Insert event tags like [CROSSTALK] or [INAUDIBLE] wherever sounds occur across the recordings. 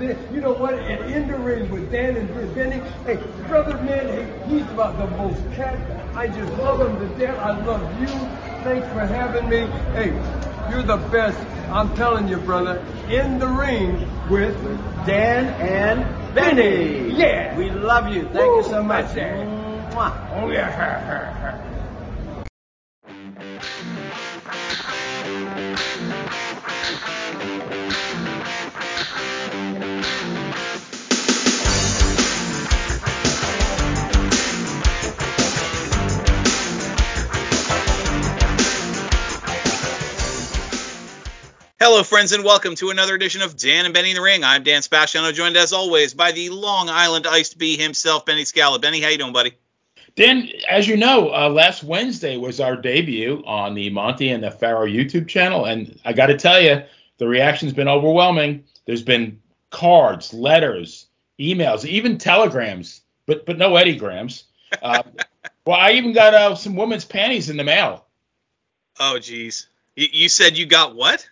You know what? And in the ring with Dan and Benny, hey, brother, man, he's about the most cat. I just love him to death. I love you. Thanks for having me. Hey, you're the best. I'm telling you, brother. In the ring with Dan and Benny. Yeah. We love you. Thank you so much. Mwah. Oh yeah. [LAUGHS] Hello, friends, and welcome to another edition of Dan and Benny in the Ring. I'm Dan Spasciano, joined as always by the Long Island Iced Bee himself, Benny Scala. Benny, how you doing, buddy? Dan, as you know, uh, last Wednesday was our debut on the Monty and the Pharaoh YouTube channel, and I got to tell you, the reaction's been overwhelming. There's been cards, letters, emails, even telegrams, but but no Eddie Grams. Uh, [LAUGHS] well, I even got uh, some women's panties in the mail. Oh, geez. You said you got what?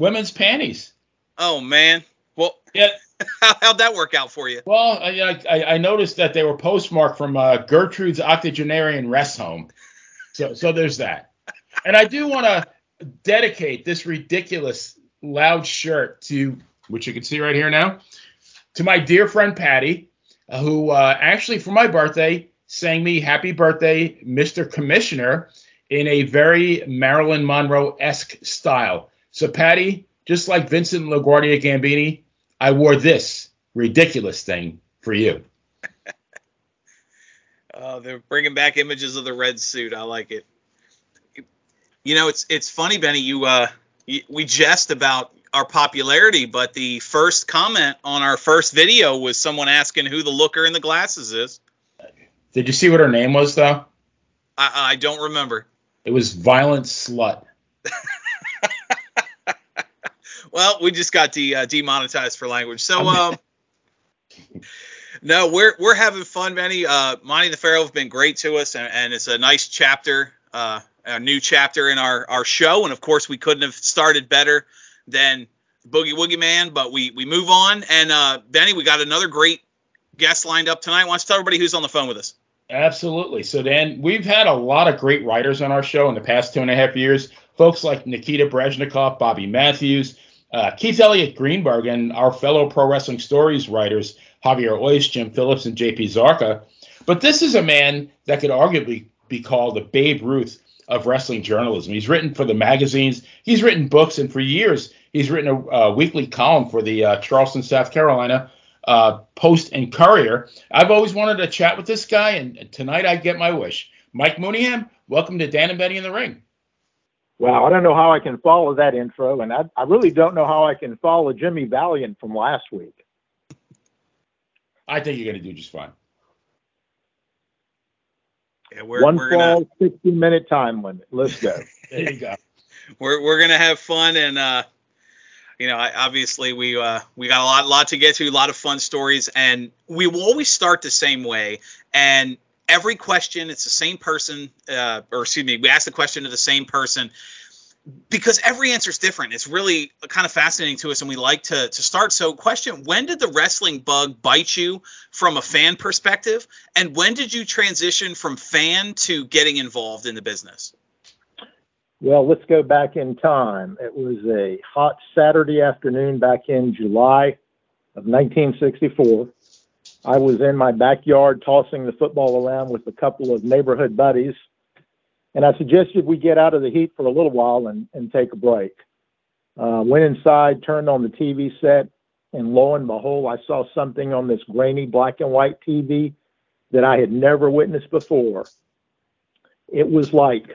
Women's panties. Oh man. Well, Yeah. [LAUGHS] how, how'd that work out for you? Well, I, I, I noticed that they were postmarked from uh, Gertrude's Octogenarian Rest Home. So, so there's that. And I do want to dedicate this ridiculous loud shirt to, which you can see right here now, to my dear friend Patty, uh, who uh, actually for my birthday sang me "Happy Birthday, Mr. Commissioner" in a very Marilyn Monroe esque style. So, Patty, just like Vincent LaGuardia Gambini, I wore this ridiculous thing for you. [LAUGHS] Oh, they're bringing back images of the red suit. I like it. You know, it's it's funny, Benny. You uh, you, we jest about our popularity, but the first comment on our first video was someone asking who the looker in the glasses is. Did you see what her name was, though? I, I don't remember. It was Violent Slut. [LAUGHS] Well, we just got de, uh, demonetized for language. So, um, [LAUGHS] no, we're we're having fun, Benny. Uh, Monty the Pharaoh have been great to us, and, and it's a nice chapter, uh, a new chapter in our our show. And of course, we couldn't have started better than Boogie Woogie Man. But we we move on, and uh, Benny, we got another great guest lined up tonight. Why don't you tell everybody who's on the phone with us? Absolutely. So, Dan, we've had a lot of great writers on our show in the past two and a half years. Folks like Nikita Brezhnikov, Bobby Matthews, uh, Keith Elliott Greenberg, and our fellow Pro Wrestling Stories writers, Javier Ois, Jim Phillips, and JP Zarka. But this is a man that could arguably be called the Babe Ruth of wrestling journalism. He's written for the magazines, he's written books, and for years, he's written a, a weekly column for the uh, Charleston, South Carolina uh, Post and Courier. I've always wanted to chat with this guy, and tonight I get my wish. Mike Mooneyham, welcome to Dan and Benny in the Ring. Wow, I don't know how I can follow that intro, and I, I really don't know how I can follow Jimmy Valiant from last week. I think you're going to do just fine. Yeah, we're One we're gonna 60 minute time limit. Let's go. [LAUGHS] There you go. we're we're gonna have fun and uh you know I, obviously we uh we got a lot lot to get to a lot of fun stories and we will always start the same way and every question it's the same person uh or excuse me we ask the question to the same person because every answer is different it's really kind of fascinating to us and we like to to start so question when did the wrestling bug bite you from a fan perspective and when did you transition from fan to getting involved in the business Well, let's go back in time. It was a hot Saturday afternoon back in July of 1964. I was in my backyard tossing the football around with a couple of neighborhood buddies, and I suggested we get out of the heat for a little while and, and take a break. Uh, went inside, turned on the TV set, and lo and behold, I saw something on this grainy black and white TV that I had never witnessed before. It was like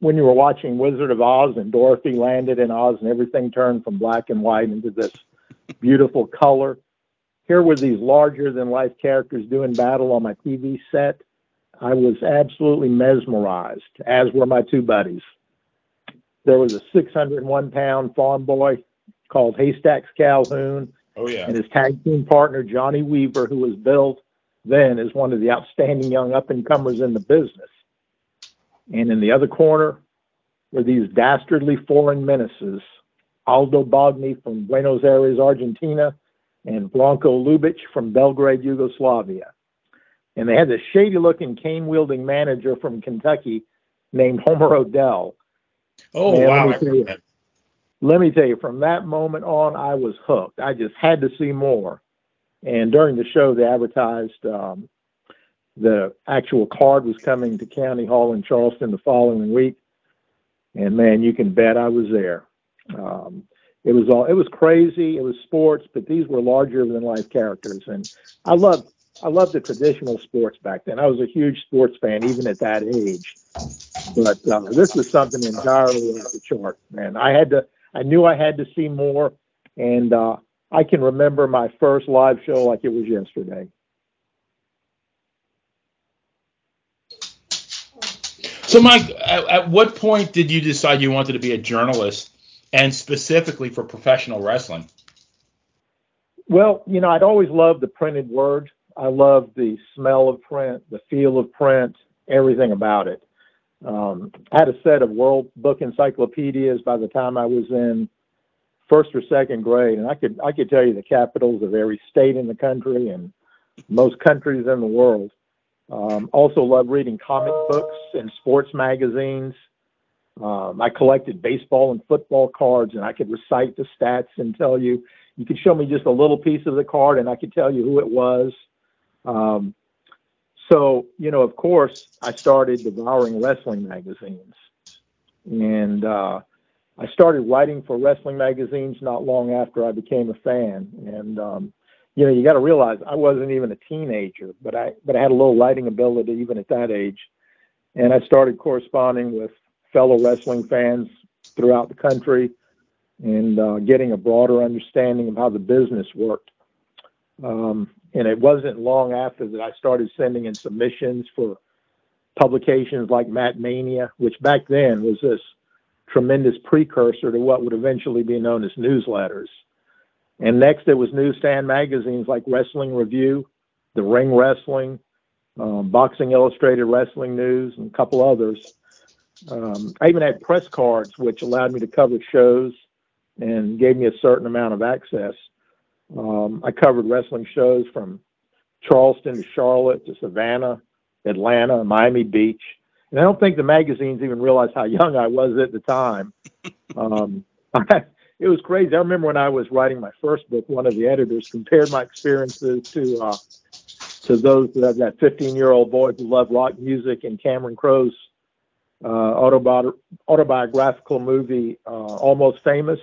when you were watching Wizard of Oz and Dorothy landed in Oz and everything turned from black and white into this beautiful color. Here were these larger than life characters doing battle on my TV set. I was absolutely mesmerized, as were my two buddies. There was a 601 pound farm boy called Haystacks Calhoun Oh yeah. and his tag team partner, Johnny Weaver, who was billed then as one of the outstanding young up and comers in the business. And in the other corner were these dastardly foreign menaces Aldo Bogni from Buenos Aires, Argentina, and Bronko Lubich from Belgrade, Yugoslavia. And they had this shady looking cane wielding manager from Kentucky named Homer Odell. Oh, Man, wow. let me tell you, let me tell you, from that moment on, I was hooked. I just had to see more. And during the show, they advertised um, the actual card was coming to County Hall in Charleston the following week. And man, you can bet I was there. Um, it was all it was crazy. It was sports, but these were larger than life characters, and I loved I loved the traditional sports back then. I was a huge sports fan even at that age. But uh, this was something entirely off the chart, man. I had to I knew I had to see more, and uh, I can remember my first live show like it was yesterday. So, Mike, at, at what point did you decide you wanted to be a journalist, and specifically for professional wrestling? Well, you know, I'd always loved the printed word. I loved the smell of print, the feel of print, everything about it. Um, I had a set of World Book encyclopedias by the time I was in first or second grade, and I could I could tell you the capitals of every state in the country and most countries in the world. Um, also love reading comic books and sports magazines. Um, I collected baseball and football cards, and I could recite the stats and tell you. You could show me just a little piece of the card, and I could tell you who it was. Um, so, you know, of course, I started devouring wrestling magazines, and uh, I started writing for wrestling magazines not long after I became a fan. And um, you know, you got to realize I wasn't even a teenager, but I but I had a little writing ability even at that age, and I started corresponding with fellow wrestling fans throughout the country and uh, getting a broader understanding of how the business worked. Um, and it wasn't long after that I started sending in submissions for publications like Mat Mania, which back then was this tremendous precursor to what would eventually be known as newsletters. And next, it was newsstand magazines like Wrestling Review, The Ring Wrestling, um, Boxing Illustrated Wrestling News, and a couple others. Um, I even had press cards, which allowed me to cover shows and gave me a certain amount of access. Um, I covered wrestling shows from Charleston to Charlotte to Savannah, Atlanta, Miami Beach. And I don't think the magazines even realized how young I was at the time. [LAUGHS] Um, I, it was crazy. I remember when I was writing my first book, one of the editors compared my experiences to uh, to those that that 15 year old boy who loved rock music and Cameron Crowe's autobiographical movie, uh, Almost Famous.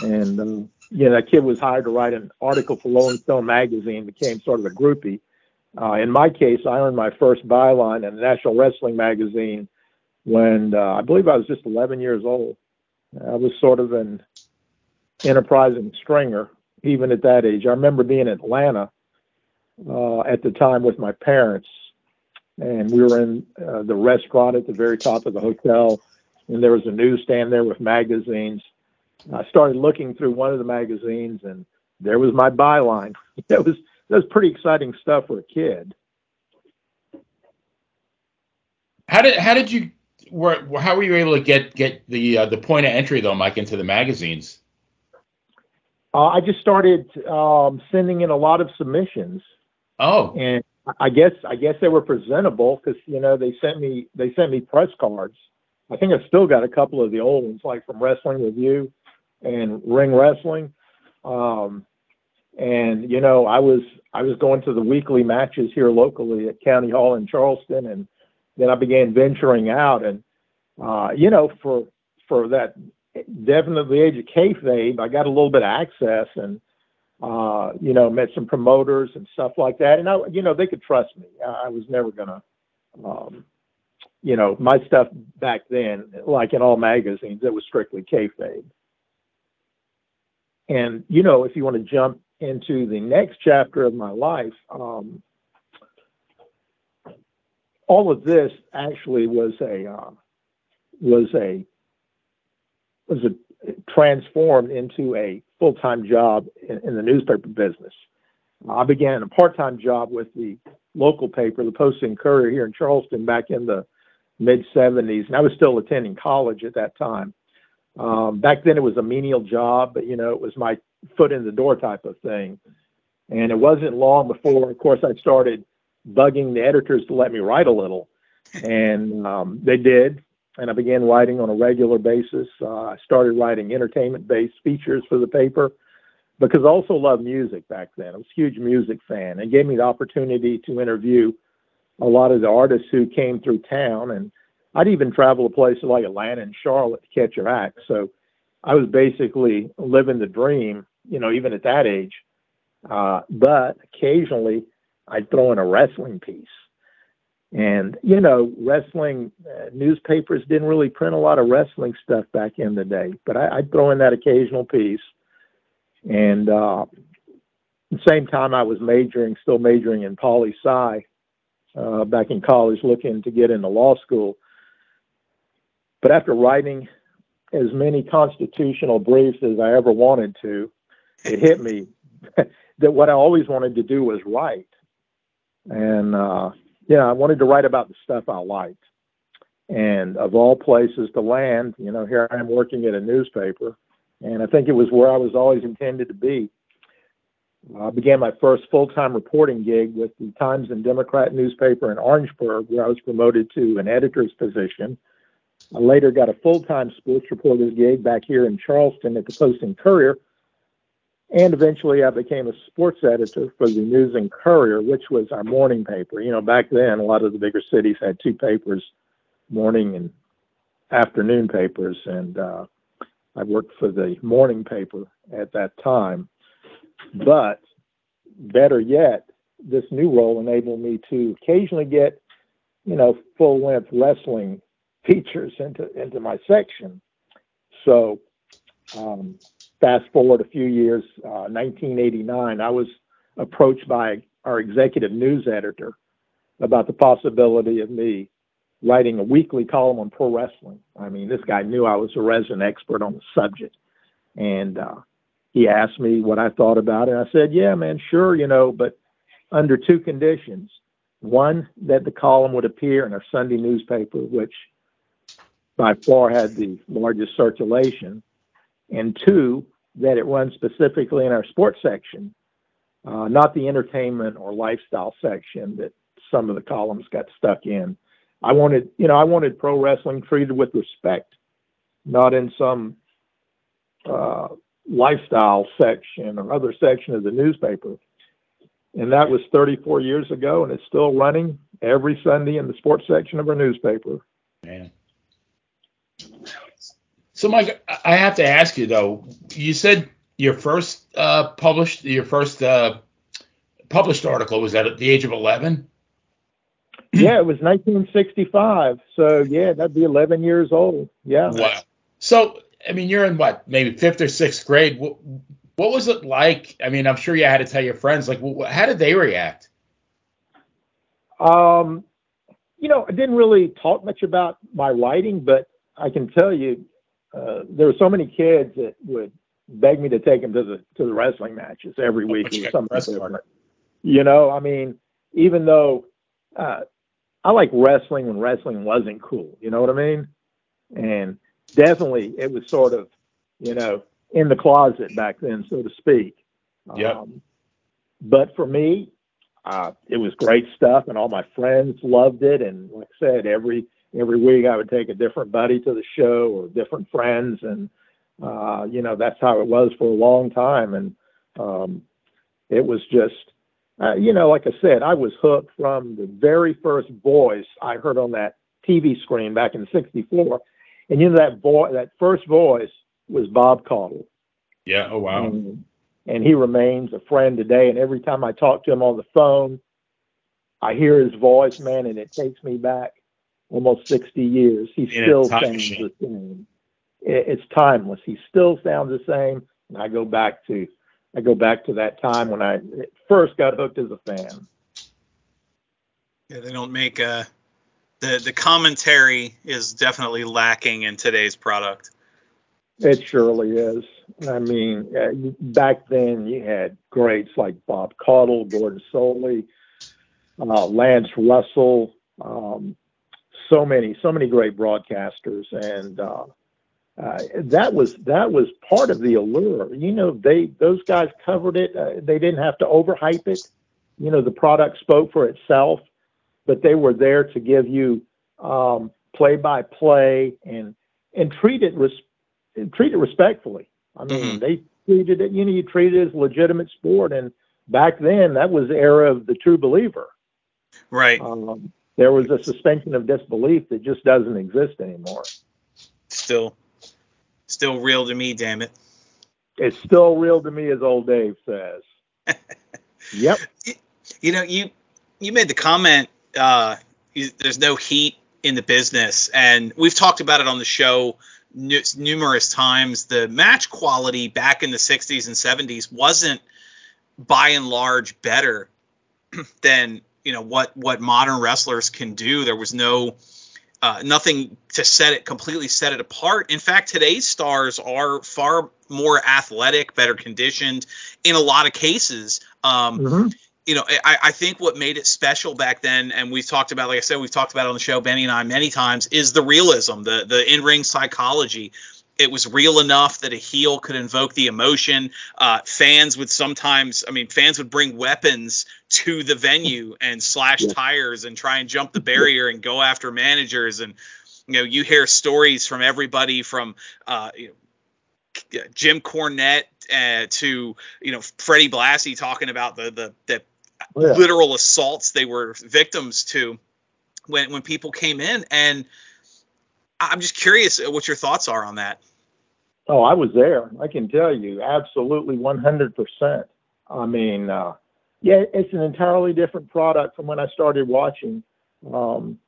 And um, you know, that kid was hired to write an article for Rolling Stone magazine, became sort of a groupie. Uh, in my case, I earned my first byline in the National Wrestling magazine when uh, I believe I was just 11 years old. I was sort of an enterprising stringer, even at that age. I remember being in Atlanta uh, at the time with my parents, and we were in uh, the restaurant at the very top of the hotel, and there was a newsstand there with magazines. I started looking through one of the magazines, and there was my byline. [LAUGHS] That was that was pretty exciting stuff for a kid. How did how did you were how were you able to get get the uh, the point of entry though, Mike, into the magazines? Uh, I just started um, sending in a lot of submissions, Oh, and I guess I guess they were presentable because you know they sent me they sent me press cards. I think I've still got a couple of the old ones, like from Wrestling Review and Ring Wrestling. Um, and you know, I was I was going to the weekly matches here locally at County Hall in Charleston, and then I began venturing out. And uh, you know, for for that definitely age of kayfabe, I got a little bit of access, and uh, you know, met some promoters and stuff like that. And I, you know, they could trust me. I, was never gonna. Um, you know, my stuff back then, like in all magazines, it was strictly kayfabe. And you know, if you want to jump into the next chapter of my life, um, all of this actually was a uh, was a was a transformed into a full time job in, in the newspaper business. I began a part time job with the local paper, the Post and Courier here in Charleston, back in the mid 70s, and I was still attending college at that time. Um, back then, it was a menial job, but you know, it was my foot in the door type of thing. And it wasn't long before, of course, I started bugging the editors to let me write a little, and um, they did. And I began writing on a regular basis. Uh, I started writing entertainment-based features for the paper because I also loved music back then. I was a huge music fan, and gave me the opportunity to interview a lot of the artists who came through town. And I'd even travel to places like Atlanta and Charlotte to catch your act. So I was basically living the dream, you know, even at that age. Uh, but occasionally I'd throw in a wrestling piece. And, you know, wrestling uh, newspapers didn't really print a lot of wrestling stuff back in the day, but I, I'd throw in that occasional piece. And uh, the same time, I was majoring, still majoring in poli sci uh, back in college, looking to get into law school. But after writing as many constitutional briefs as I ever wanted to, it hit me [LAUGHS] that what I always wanted to do was write. And, yeah, I wanted to write about the stuff I liked. And of all places to land, you know, here I am working at a newspaper. And I think it was where I was always intended to be. I began my first full time reporting gig with the Times and Democrat newspaper in Orangeburg, where I was promoted to an editor's position. I later got a full time sports reporter's gig back here in Charleston at the Post and Courier, and eventually I became a sports editor for the News and Courier, which was our morning paper. You know, back then, a lot of the bigger cities had two papers, morning and afternoon papers. And uh, I worked for the morning paper at that time. But better yet, this new role enabled me to occasionally get, you know, full length wrestling [LAUGHS] features into, into my section. So, um, fast forward a few years, uh, 1989, I was approached by our executive news editor about the possibility of me writing a weekly column on pro wrestling. I mean, this guy knew I was a resident expert on the subject. And uh, he asked me what I thought about it. I said, yeah, man, sure, you know, but under two conditions. One, that the column would appear in our Sunday newspaper, which by far had the largest circulation and two, that it runs specifically in our sports section, uh, not the entertainment or lifestyle section that some of the columns got stuck in. I wanted, you know, I wanted pro wrestling treated with respect, not in some uh, lifestyle section or other section of the newspaper. And that was 34 years ago, and it's still running every Sunday in the sports section of our newspaper. Man. So, Mike, I have to ask you though. You said your first uh, published, your first uh, published article was at the age of 11. Yeah, it was 1965. So yeah, that'd be 11 years old. Yeah. Wow. So, I mean, you're in what, maybe fifth or sixth grade. What, what was it like? I mean, I'm sure you had to tell your friends. Like, how did they react? Um, you know, I didn't really talk much about my writing, but I can tell you, uh, there were so many kids that would beg me to take them to the to the wrestling matches every week or something different. You know, I mean, even though uh, I like wrestling when wrestling wasn't cool, you know what I mean? And definitely, it was sort of, you know, in the closet back then, so to speak. Yeah. Um, but for me, uh, it was great stuff, and all my friends loved it. And like I said, every every week I would take a different buddy to the show or different friends, and uh, you know that's how it was for a long time. And um, it was just, uh, you know, like I said, I was hooked from the very first voice I heard on that TV screen back in '64, and you know that voice, that first voice was Bob Caudle. Yeah. Oh wow. And, and he remains a friend today. And every time I talk to him on the phone, I hear his voice, man, and it takes me back almost 60 years. He still sounds the same. It's timeless. He still sounds the same. And I go back to, I go back to that time when I first got hooked as a fan. Yeah, they don't make a. Uh, the the commentary is definitely lacking in today's product. It surely is. I mean, uh, back then you had greats like Bob Caudle, Gordon Solie, uh, Lance Russell, um, so many, so many great broadcasters, and uh, uh, that was that was part of the allure. You know, they those guys covered it. Uh, they didn't have to overhype it. You know, the product spoke for itself, but they were there to give you play by play and and treat it res- treat it respectfully. I mean, mm-hmm. they treated it. You know, you treated it as legitimate sport, and back then that was the era of the true believer. Right. Um, there was a suspension of disbelief that just doesn't exist anymore. Still, still real to me, damn it. It's still real to me, as old Dave says. [LAUGHS] yep. You know, you you made the comment. Uh, you, there's no heat in the business, and we've talked about it on the show n- numerous times. The match quality back in the 60s and 70s wasn't, by and large, better [CLEARS THROAT] than you know what what modern wrestlers can do. There was no uh, nothing to set it completely set it apart. In fact, today's stars are far more athletic, better conditioned in a lot of cases. Um, mm-hmm. You know, I, I, think what made it special back then, and we've talked about, like I said, we've talked about on the show, Benny and I, many times, is the realism, the the in ring psychology it was real enough that a heel could invoke the emotion. Uh, fans would sometimes, I mean, fans would bring weapons to the venue and slash yeah. tires and try and jump the barrier and go after managers. And you know, you hear stories from everybody from uh, you know, Jim Cornette uh, to you know Freddie Blassie talking about the the, the oh, yeah. literal assaults they were victims to when when people came in and I'm just curious what your thoughts are on that. Oh, I was there. I can tell you, absolutely 100%. I mean, uh, yeah, it's an entirely different product from when I started watching. Um,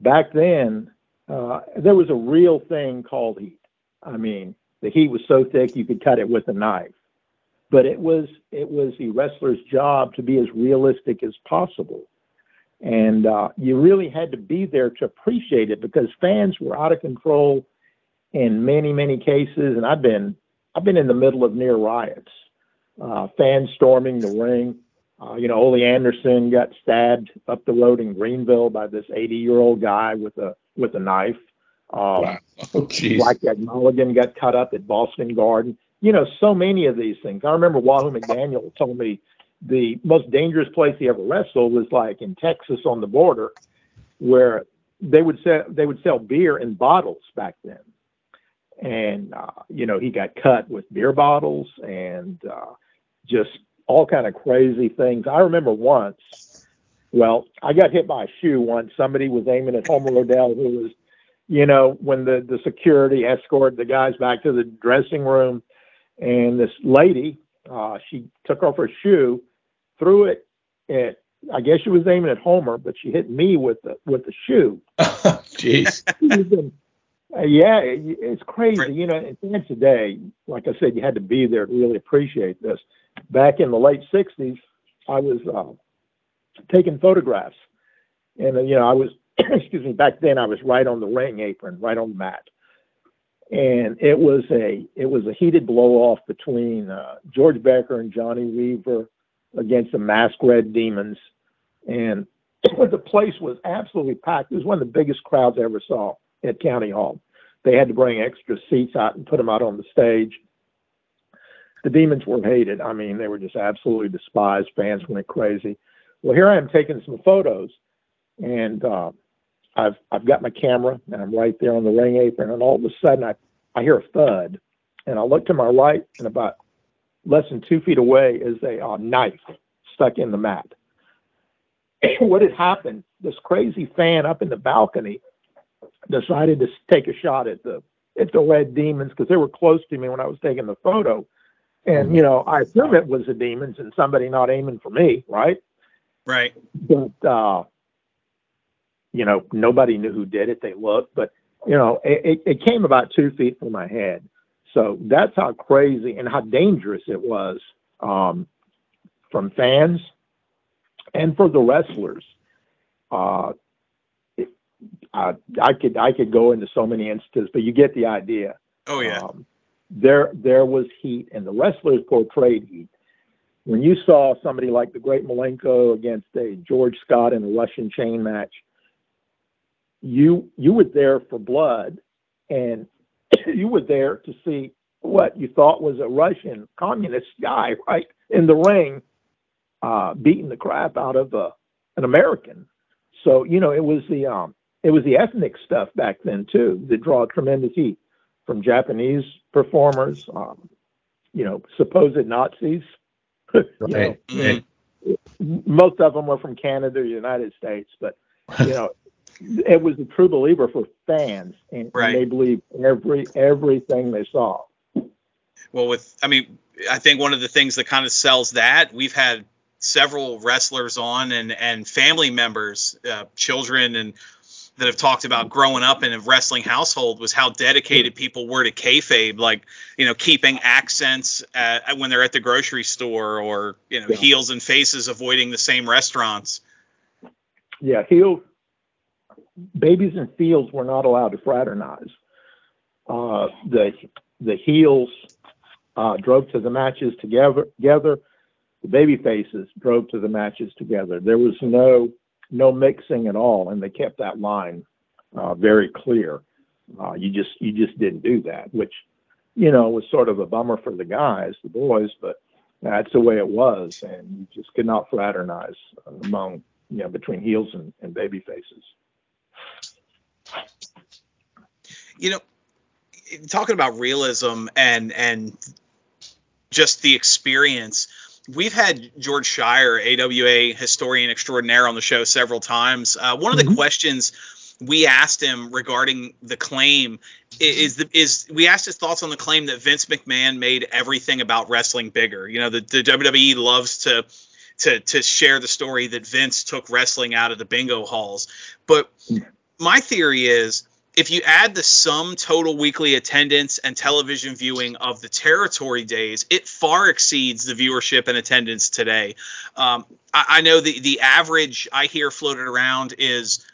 back then, uh, there was a real thing called heat. I mean, the heat was so thick you could cut it with a knife. But it was it was the wrestler's job to be as realistic as possible. And uh, you really had to be there to appreciate it because fans were out of control in many, many cases. And I've been, I've been in the middle of near riots, uh, fans storming the ring. Uh, you know, Ole Anderson got stabbed up the road in Greenville by this 80 year old guy with a, with a knife. Um, wow. [LAUGHS] Oh, Blackjack Mulligan got cut up at Boston Garden. You know, so many of these things. I remember Wahoo McDaniel told me the most dangerous place he ever wrestled was like in Texas on the border, where they would sell they would sell beer in bottles back then, and uh, you know he got cut with beer bottles and uh, just all kind of crazy things. I remember once. Well, I got hit by a shoe once. Somebody was aiming at Homer Odell, who was, you know, when the the security escorted the guys back to the dressing room, and this lady, uh, she took off her shoe threw it at I guess she was aiming at Homer, but she hit me with the with the shoe. [LAUGHS] Jeez. uh, [LAUGHS] yeah, it, it's crazy. You know, at the end of the day, like I said, you had to be there to really appreciate this. Back in the late '60s, I was uh, taking photographs, and uh, you know, I was [CLEARS THROAT] excuse me. Back then, I was right on the ring apron, right on the mat, and it was a it was a heated blow off between uh, George Becker and Johnny Weaver against the Mask Red Demons, and the place was absolutely packed. It was one of the biggest crowds I ever saw at County Hall. They had to bring extra seats out and put them out on the stage. The Demons were hated. I mean, they were just absolutely despised. Fans went crazy. Well, here I am taking some photos, and uh, I've I've got my camera, and I'm right there on the ring apron, and all of a sudden I I hear a thud, and I look to my right, and about less than two feet away is a uh, knife stuck in the mat. [CLEARS THROAT] what had happened? This crazy fan up in the balcony decided to take a shot at the at the red demons because they were close to me when I was taking the photo. And you know, I assume it was the demons and somebody not aiming for me, right? Right. But uh, you know, nobody knew who did it. They looked, but you know, it, it came about two feet from my head. So that's how crazy and how dangerous it was um, from fans and for the wrestlers. Uh, it, I, I could I could go into so many instances, but you get the idea. Oh yeah. Um, there there was heat, and the wrestlers portrayed heat. When you saw somebody like the Great Malenko against a George Scott in a Russian chain match, you you were there for blood, and [LAUGHS] you were there to see what you thought was a Russian communist guy, right, in the ring, uh, beating the crap out of uh, an American. So you know, it was the um, it was the ethnic stuff back then too that draw tremendous heat from Japanese performers, um, you know, supposed Nazis. [LAUGHS] you know, Mhm. most of them were from Canada or the United States, but you [LAUGHS] know, it was a true believer for fans, and, Right. and they believed every everything they saw. Well, with I mean, I think one of the things that kind of sells that we've had several wrestlers on and and family members, uh, children, and that have talked about growing up in a wrestling household was how dedicated people were to kayfabe, like you know keeping accents at, when they're at the grocery store, or you know Yeah. heels and faces avoiding the same restaurants. Yeah, heel babies and fields were not allowed to fraternize. Uh, the the heels uh, drove to the matches together. Together, the baby faces drove to the matches together. There was no no mixing at all, and they kept that line uh, very clear. Uh, you just you just didn't do that, which you know was sort of a bummer for the guys, the boys, but that's the way it was, and you just could not fraternize among you know between heels and, and baby faces. You know talking about realism and and just the experience we've had george schire awa historian extraordinaire on the show several times uh, one of the Mhm. questions we asked him regarding the claim is the, is we asked his thoughts on the claim that Vince McMahon made everything about wrestling bigger. You know, the, the WWE loves to to to share the story that Vince took wrestling out of the bingo halls. But my theory is if you add the sum total weekly attendance and television viewing of the territory days, it far exceeds the viewership and attendance today. Um, I, I know the the average I hear floated around is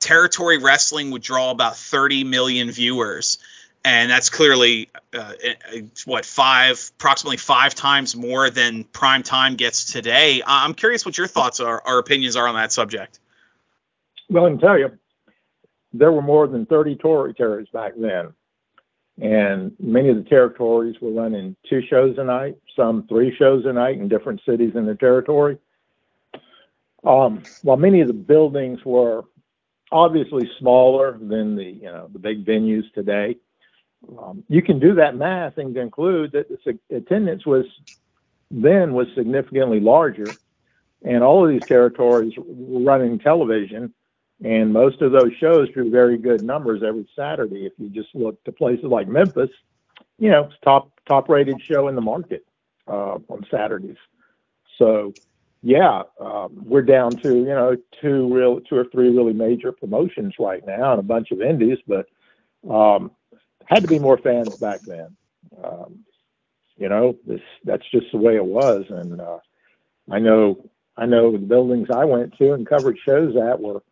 territory wrestling would draw about 30 million viewers. And that's clearly uh, what five approximately five times more than prime time gets today. I'm curious what your thoughts are our opinions are on that subject. Well, I can tell you, there were more than 30 Tory territories back then. And many of the territories were running two shows a night, some three shows a night in different cities in the territory. Um, while many of the buildings were obviously smaller than the you know the big venues today, um, you can do that math and conclude that the attendance was then was significantly larger, and all of these territories were running television and most of those shows drew very good numbers every Saturday. If you just look to places like Memphis, you know, it's top top rated show in the market uh, on Saturdays. So, yeah, um, we're down to you know two real two or three really major promotions right now and a bunch of indies, but um, had to be more fans back then. Um, you know, this that's just the way it was, and uh, I know I know the buildings I went to and covered shows at were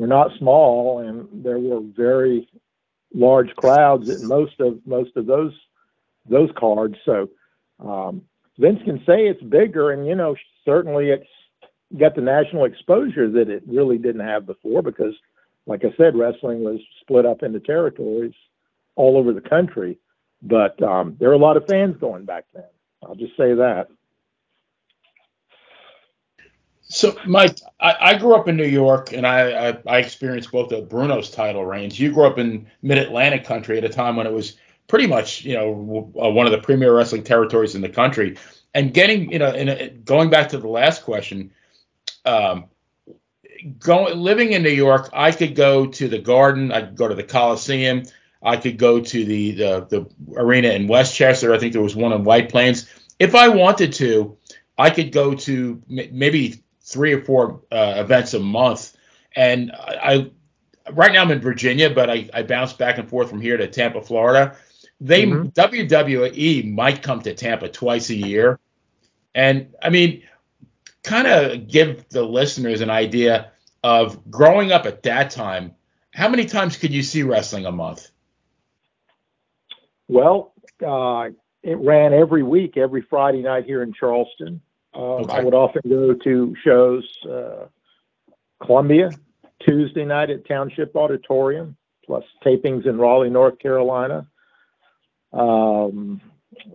were not small, and there were very large crowds at most of most of those those cards. So um, Vince can say it's bigger, and you know certainly it's got the national exposure that it really didn't have before because, like I said, wrestling was split up into territories all over the country. But um, there were a lot of fans going back then. I'll just say that. So, Mike, I, I grew up in New York, and I, I, I experienced both of Bruno's title reigns. You grew up in Mid-Atlantic country at a time when it was pretty much, you know, uh, one of the premier wrestling territories in the country. And getting, you know, a, going back to the last question, um, going living in New York, I could go to the Garden, I could go to the Coliseum, I could go to the the, the arena in Westchester. I think there was one in White Plains. If I wanted to, I could go to maybe three or four uh, events a month. And I, I right now I'm in Virginia, but I, I bounce back and forth from here to Tampa, Florida. They Mhm. WWE might come to Tampa twice a year, and I mean, kind of give the listeners an idea of growing up at that time. How many times could you see wrestling a month? Well, uh, it ran every week, every Friday night here in Charleston. Um, Okay. I would often go to shows, uh, Columbia, Tuesday night at Township Auditorium, plus tapings in Raleigh, North Carolina. Um,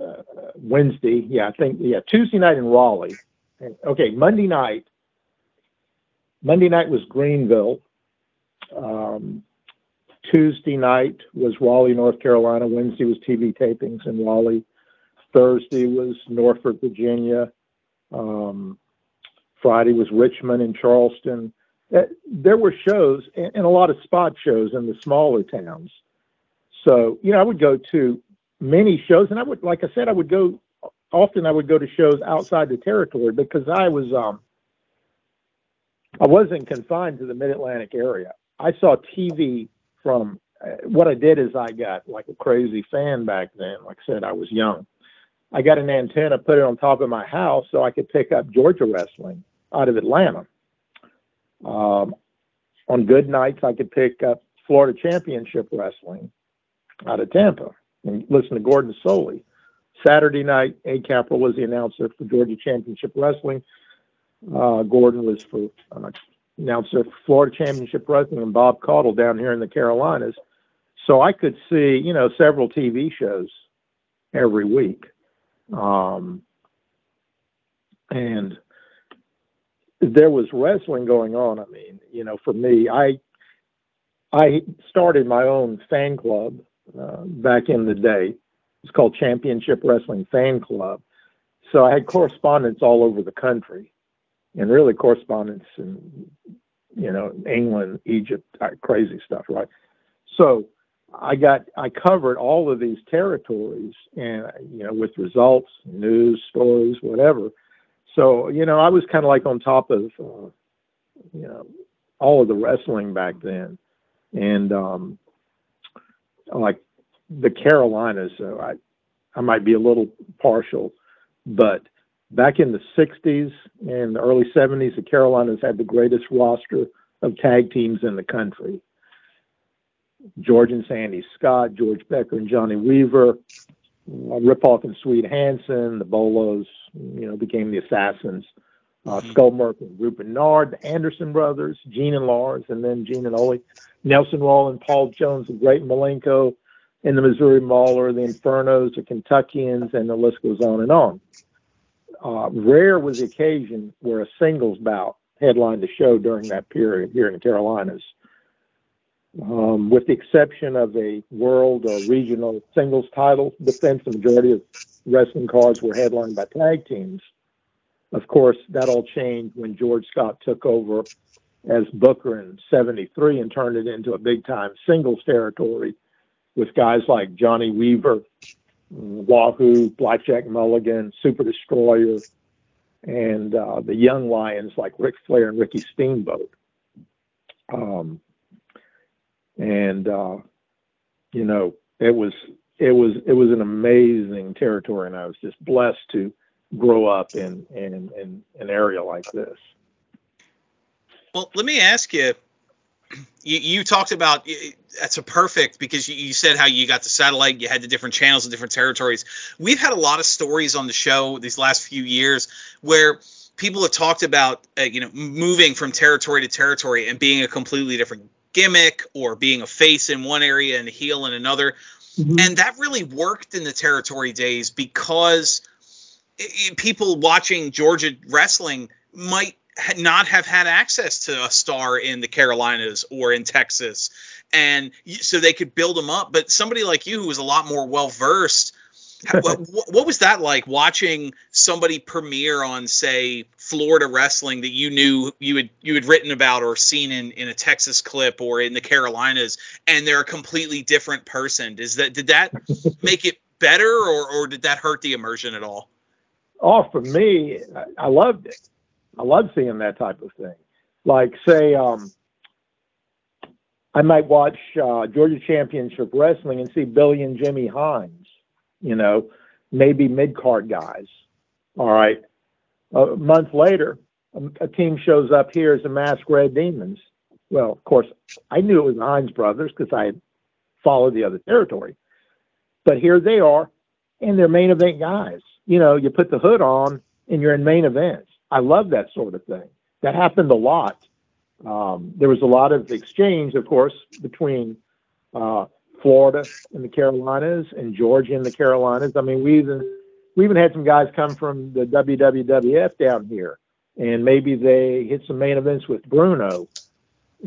uh, Wednesday, yeah, I think yeah, Tuesday night in Raleigh. Okay, Monday night. Monday night was Greenville. Um, Tuesday night was Raleigh, North Carolina. Wednesday was TV tapings in Raleigh. Thursday was Norfolk, Virginia. Um, Friday was Richmond and Charleston. Uh, there were shows and, and a lot of spot shows in the smaller towns. So, you know, I would go to many shows and I would, like I said, I would go often I would go to shows outside the territory because I was, um, I wasn't confined to the mid Atlantic area. I saw TV from uh, what I did is I got like a crazy fan back then. Like I said, I was young. I got an antenna, put it on top of my house so I could pick up Georgia wrestling out of Atlanta. Um, on good nights, I could pick up Florida Championship Wrestling out of Tampa and listen to Gordon Solie. Saturday night, Ed Capral was the announcer for Georgia Championship Wrestling. Uh, Gordon was for uh, announcer for Florida Championship Wrestling, and Bob Caudle down here in the Carolinas. So I could see, you know, several TV shows every week. Um, and there was wrestling going on. I mean, you know, for me, I I started my own fan club uh, back in the day. It's called Championship Wrestling Fan Club. So I had correspondents all over the country, and really correspondents in you know England, Egypt, uh, crazy stuff, right? So I got I covered all of these territories, and you know with results, news, stories, whatever so you know, I was kind of like on top of uh, you know all of the wrestling back then, and um, like the Carolinas. So I I might be a little partial, but back in the '60s and the early '70s, the Carolinas had the greatest roster of tag teams in the country. George and Sandy Scott, George Becker and Johnny Weaver, uh, Rip Hawk and Swede Hansen, the Bolos, you know, became the Assassins. Uh, mm-hmm. Skull and Brute Bernard, the Anderson brothers, Gene and Lars, and then Gene and Ole, Nelson Royal and Paul Jones, the Great Malenko, and the Missouri Mauler, the Infernos, the Kentuckians, and the list goes on and on. Uh, rare was the occasion where a singles bout headlined the show during that period here in the Carolinas um, with the exception of a world or regional singles title defense, the majority of wrestling cards were headlined by tag teams. Of course, that all changed when George Scott took over as Booker in 73 and turned it into a big time singles territory with guys like Johnny Weaver, Wahoo, Blackjack Mulligan, Super Destroyer, and uh, the young lions like Ric Flair and Ricky Steamboat. Um, and uh, you know it was it was it was an amazing territory, and I was just blessed to grow up in in in an area like this. Well, let me ask you. You, you talked about that's a perfect because you, you said how you got the satellite, you had the different channels and different territories. We've had a lot of stories on the show these last few years where people have talked about uh, you know moving from territory to territory and being a completely different gimmick or being a face in one area and a heel in another. Mm-hmm. And that really worked in the territory days because it, people watching Georgia wrestling might not have had access to a star in the Carolinas or in Texas. And so they could build them up. But somebody like you, who was a lot more well versed, what, what, was that like watching somebody premiere on, say, Florida wrestling that you knew you had you had written about or seen in, in a Texas clip or in the Carolinas, and they're a completely different person? Does that did that [LAUGHS] make it better, or or did that hurt the immersion at all? Oh, for me, I loved it. I love seeing that type of thing. Like, say, um, I might watch uh, Georgia Championship Wrestling and see Billy and Jimmy Hines you know, maybe mid card guys. All right. A month later, a, team shows up here as the Masked Red Demons. Well, of course, I knew it was the brothers because I had followed the other territory. But here they are, and they're main event guys. You know, you put the hood on and you're in main events. I love that sort of thing. That happened a lot. Um, there was a lot of exchange, of course, between uh, Florida and the Carolinas and Georgia and the Carolinas. I mean, we even we even had some guys come from the WWF down here, and maybe they hit some main events with Bruno.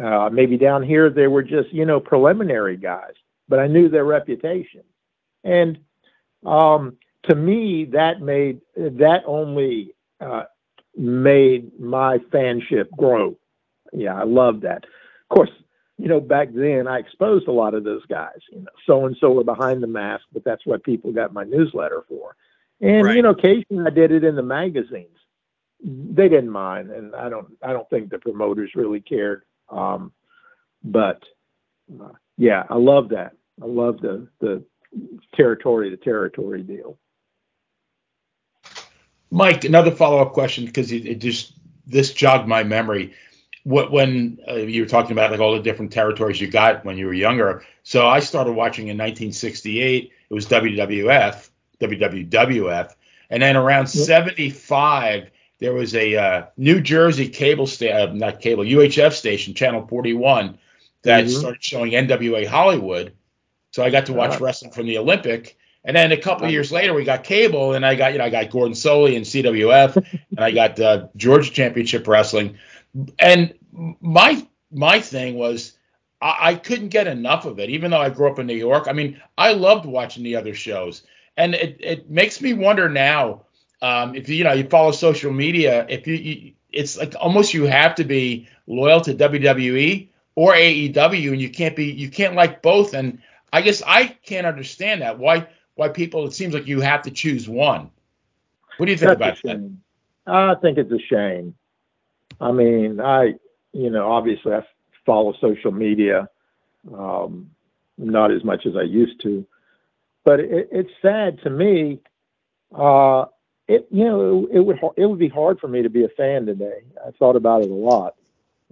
Uh, maybe down here they were just you know preliminary guys, but I knew their reputation, and um, to me that made that only uh, made my fanship grow. Yeah, I love that. Of course, you know, back then I exposed a lot of those guys. You know, so and so were behind the mask, but that's what people got my newsletter for. And right. you know, occasionally I did it in the magazines. They didn't mind, and I don't. I don't think the promoters really cared. Um, but uh, yeah, I love that. I love the the territory to territory deal. Mike, another follow up question because it, it, just this jogged my memory. What when uh, you were talking about like all the different territories you got when you were younger. So I started watching in 1968. It was WWF, WWWF, and then around yep. 75 there was a uh, New Jersey cable station, uh, not cable, UHF station, Channel 41, that mm-hmm. started showing NWA Hollywood. So I got to watch uh-huh. wrestling from the Olympic. And then a couple of years later, we got cable, and I got you know I got Gordon Solie and CWF, [LAUGHS] and I got uh, Georgia Championship Wrestling. And my my thing was I, I couldn't get enough of it, even though I grew up in New York. I mean, I loved watching the other shows, and it it makes me wonder now um, if you know you follow social media, if you, you it's like almost you have to be loyal to WWE or AEW, and you can't be you can't like both. And I guess I can't understand that. Why why people it seems like you have to choose one. What do you think That's about that? I think it's a shame. I mean, I you know obviously I follow social media, um, not as much as I used to, but it, it's sad to me. Uh, it you know it would it would be hard for me to be a fan today. I thought about it a lot.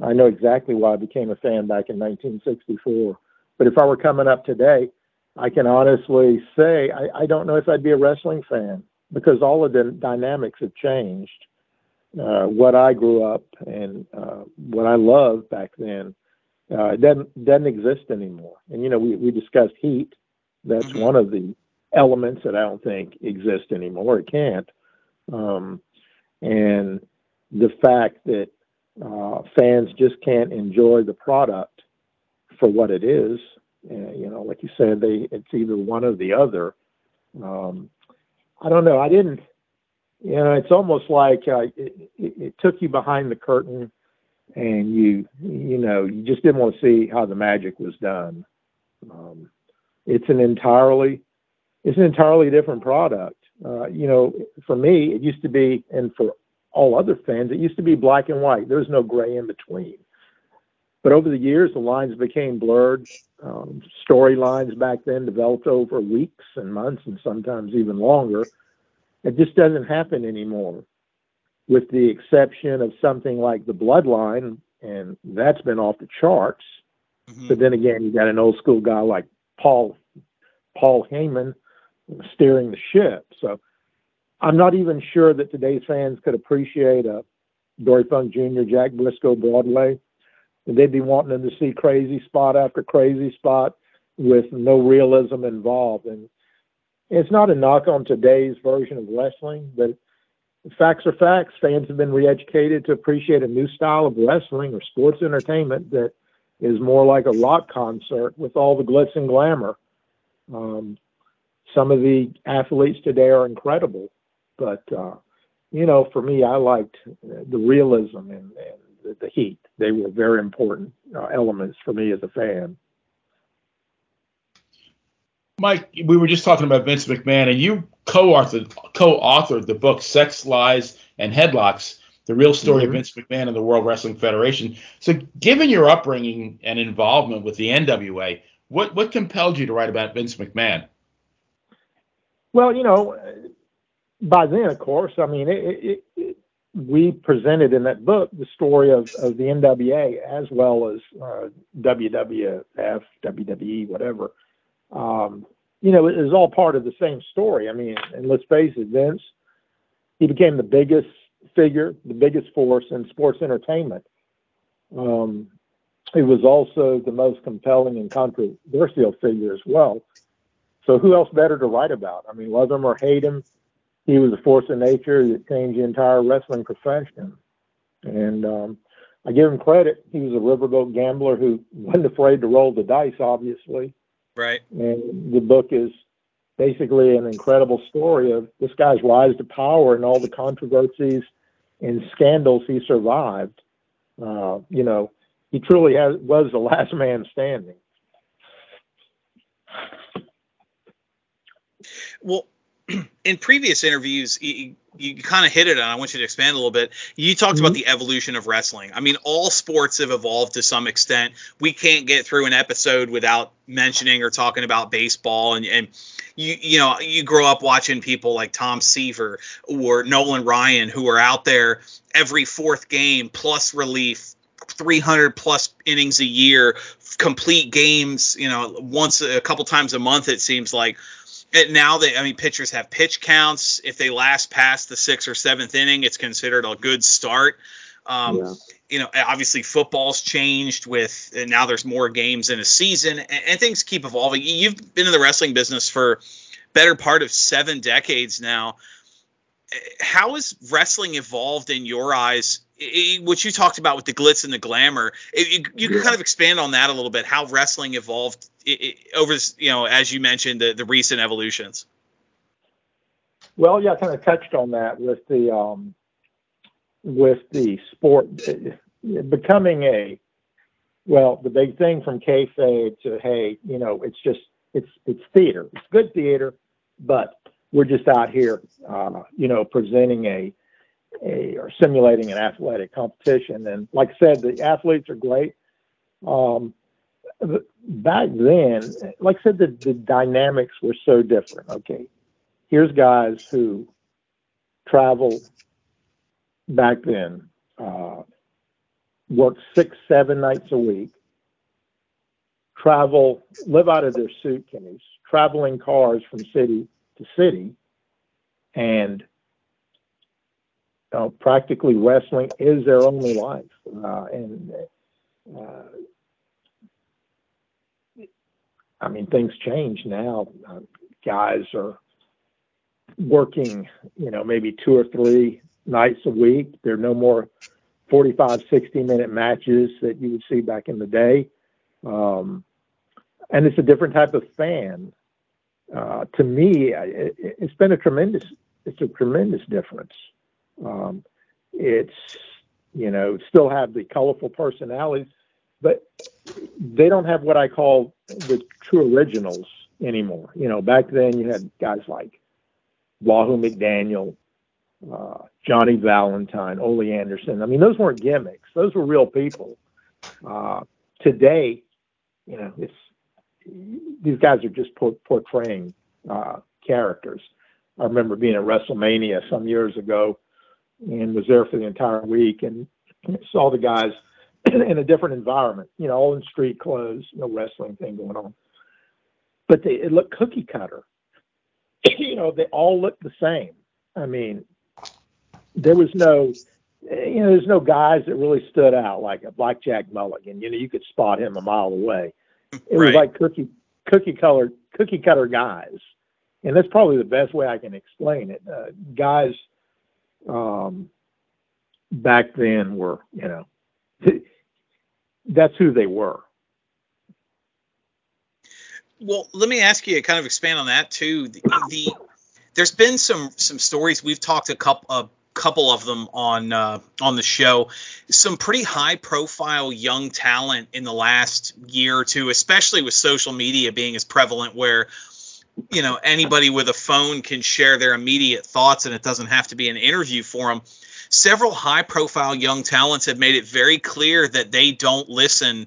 I know exactly why I became a fan back in 1964. But if I were coming up today, I can honestly say I, I don't know if I'd be a wrestling fan because all of the dynamics have changed. Uh, what I grew up and uh, what I loved back then uh, doesn't doesn't exist anymore. And you know, we we discussed heat. That's mm-hmm. one of the elements that I don't think exist anymore. It can't. Um, and the fact that uh, fans just can't enjoy the product for what it is. Uh, you know, like you said, they it's either one or the other. Um, I don't know. I didn't. You know, it's almost like uh, it, it, it took you behind the curtain, and you you know you just didn't want to see how the magic was done. Um, it's an entirely it's an entirely different product. Uh, you know, for me, it used to be, and for all other fans, it used to be black and white. There was no gray in between. But over the years, the lines became blurred. Um, storylines back then developed over weeks and months and sometimes even longer. It just doesn't happen anymore, with the exception of something like the Bloodline, and that's been off the charts. Mm-hmm. But then again, you got an old school guy like Paul Paul Heyman steering the ship. So I'm not even sure that today's fans could appreciate a Dory Funk Jr., Jack Brisco Broadway. They'd be wanting them to see crazy spot after crazy spot with no realism involved. And it's not a knock on today's version of wrestling, but facts are facts. Fans have been re-educated to appreciate a new style of wrestling or sports entertainment that is more like a rock concert with all the glitz and glamour. Um, some of the athletes today are incredible, but uh, you know, for me, I liked the realism and, and the, heat. They were very important uh, elements for me as a fan. Mike, we were just talking about Vince McMahon, and you co-authored co-authored the book "Sex, Lies, and Headlocks: The Real Story mm-hmm. of Vince McMahon and the World Wrestling Federation." So, given your upbringing and involvement with the NWA, what what compelled you to write about Vince McMahon? Well, you know, by then, of course, I mean, it, it, it, we presented in that book the story of, of the NWA as well as uh, WWF, WWE, whatever. Um, you know, it was all part of the same story. I mean, and let's face it, Vince, he became the biggest figure, the biggest force in sports entertainment. Um, he was also the most compelling and controversial figure as well. So who else better to write about? I mean, love him or hate him, he was a force of nature that changed the entire wrestling profession. And um, I give him credit. He was a riverboat gambler who wasn't afraid to roll the dice, obviously. Right. And the book is basically an incredible story of this guy's rise to power and all the controversies and scandals he survived. Uh, you know, he truly has, was the [LAUGHS] last man standing. Well, [CLEARS THROAT] in previous interviews, you, you kind of hit it, and I want you to expand a little bit. You talked mm-hmm. about the evolution of wrestling. I mean, all sports have evolved to some extent. We can't get through an episode without mentioning or talking about baseball, and, and you you know you grow up watching people like Tom Seaver or Nolan Ryan who are out there every fourth game plus relief 300 plus innings a year, complete games, you know, once a couple times a month it seems like. And now they, I mean, pitchers have pitch counts. If they last past the sixth or seventh inning, it's considered a good start. Um, yeah. You know, obviously football's changed with, and now there's more games in a season, and, and things keep evolving. You've been in the wrestling business for better part of seven decades now. How has wrestling evolved in your eyes it, what you talked about with the glitz and the glamour, it, you can kind of expand on that a little bit. How wrestling evolved over, you know, as you mentioned, the, the recent evolutions. Well, yeah, I kind of touched on that with the um, with the sport becoming a well, the big thing from kayfabe to hey, you know, it's just it's it's theater. It's good theater, but we're just out here, uh, you know, presenting a a or simulating an athletic competition. And like I said, the athletes are great. Um, back then, like I said, the, the dynamics were so different. Okay, here's guys who travel back then, uh, work six, seven nights a week, travel, live out of their suitcase, traveling cars from city to city, and uh, practically wrestling is their only life. Uh, and uh, I mean, things change now. Uh, guys are working, you know, maybe two or three nights a week. There are no more 45, 60 minute matches that you would see back in the day. Um, and it's a different type of fan. Uh, to me, it, it, has been a tremendous, it's a tremendous difference. Um, it's you know still have the colorful personalities, but they don't have what I call the true originals anymore. You know, back then you had guys like Wahoo McDaniel, uh, Johnny Valentine, Ole Anderson. I mean, those weren't gimmicks; those were real people. Uh, today, you know, it's these guys are just portraying uh, characters. I remember being at WrestleMania some years ago, and was there for the entire week and saw the guys [CLEARS THROAT] in a different environment, you know, all in street clothes, no wrestling thing going on. But they it looked cookie cutter. [CLEARS THROAT] you know, they all looked the same. I mean, there was no you know, there's no guys that really stood out like a Blackjack Mulligan. You know, you could spot him a mile away. It right. was like cookie cookie colored cookie cutter guys, and that's probably the best way I can explain it. Uh, guys um, back then were, you know, that's who they were. Well, let me ask you, to kind of expand on that too. The, the there's been some some stories we've talked a couple a couple of them on uh, on the show. Some pretty high profile young talent in the last year or two, especially with social media being as prevalent, where you know anybody with a phone can share their immediate thoughts and it doesn't have to be an interview for them several high profile young talents have made it very clear that they don't listen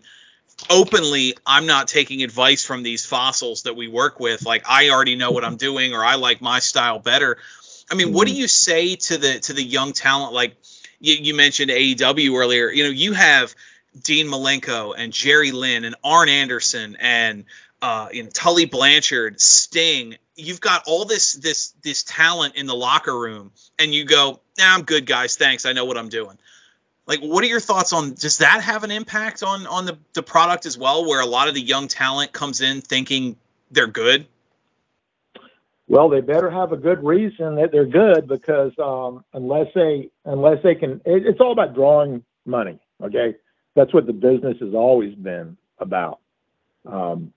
openly. I'm not taking advice from these fossils that we work with. Like i already know what i'm doing or i like my style better. I mean what do mm-hmm. you say to the to the young talent? Like you, you mentioned aew earlier. You know you have dean malenko and jerry lynn and arn anderson and uh, you know, Tully Blanchard, Sting. You've got all this this this talent in the locker room, and you go, nah, "I'm good, guys. Thanks. I know what I'm doing." Like, what are your thoughts on? Does that have an impact on on the the product as well, where a lot of the young talent comes in thinking they're good? Well, they better have a good reason that they're good because um, unless they unless they can, it, it's all about drawing money. Okay, that's what the business has always been about. Um,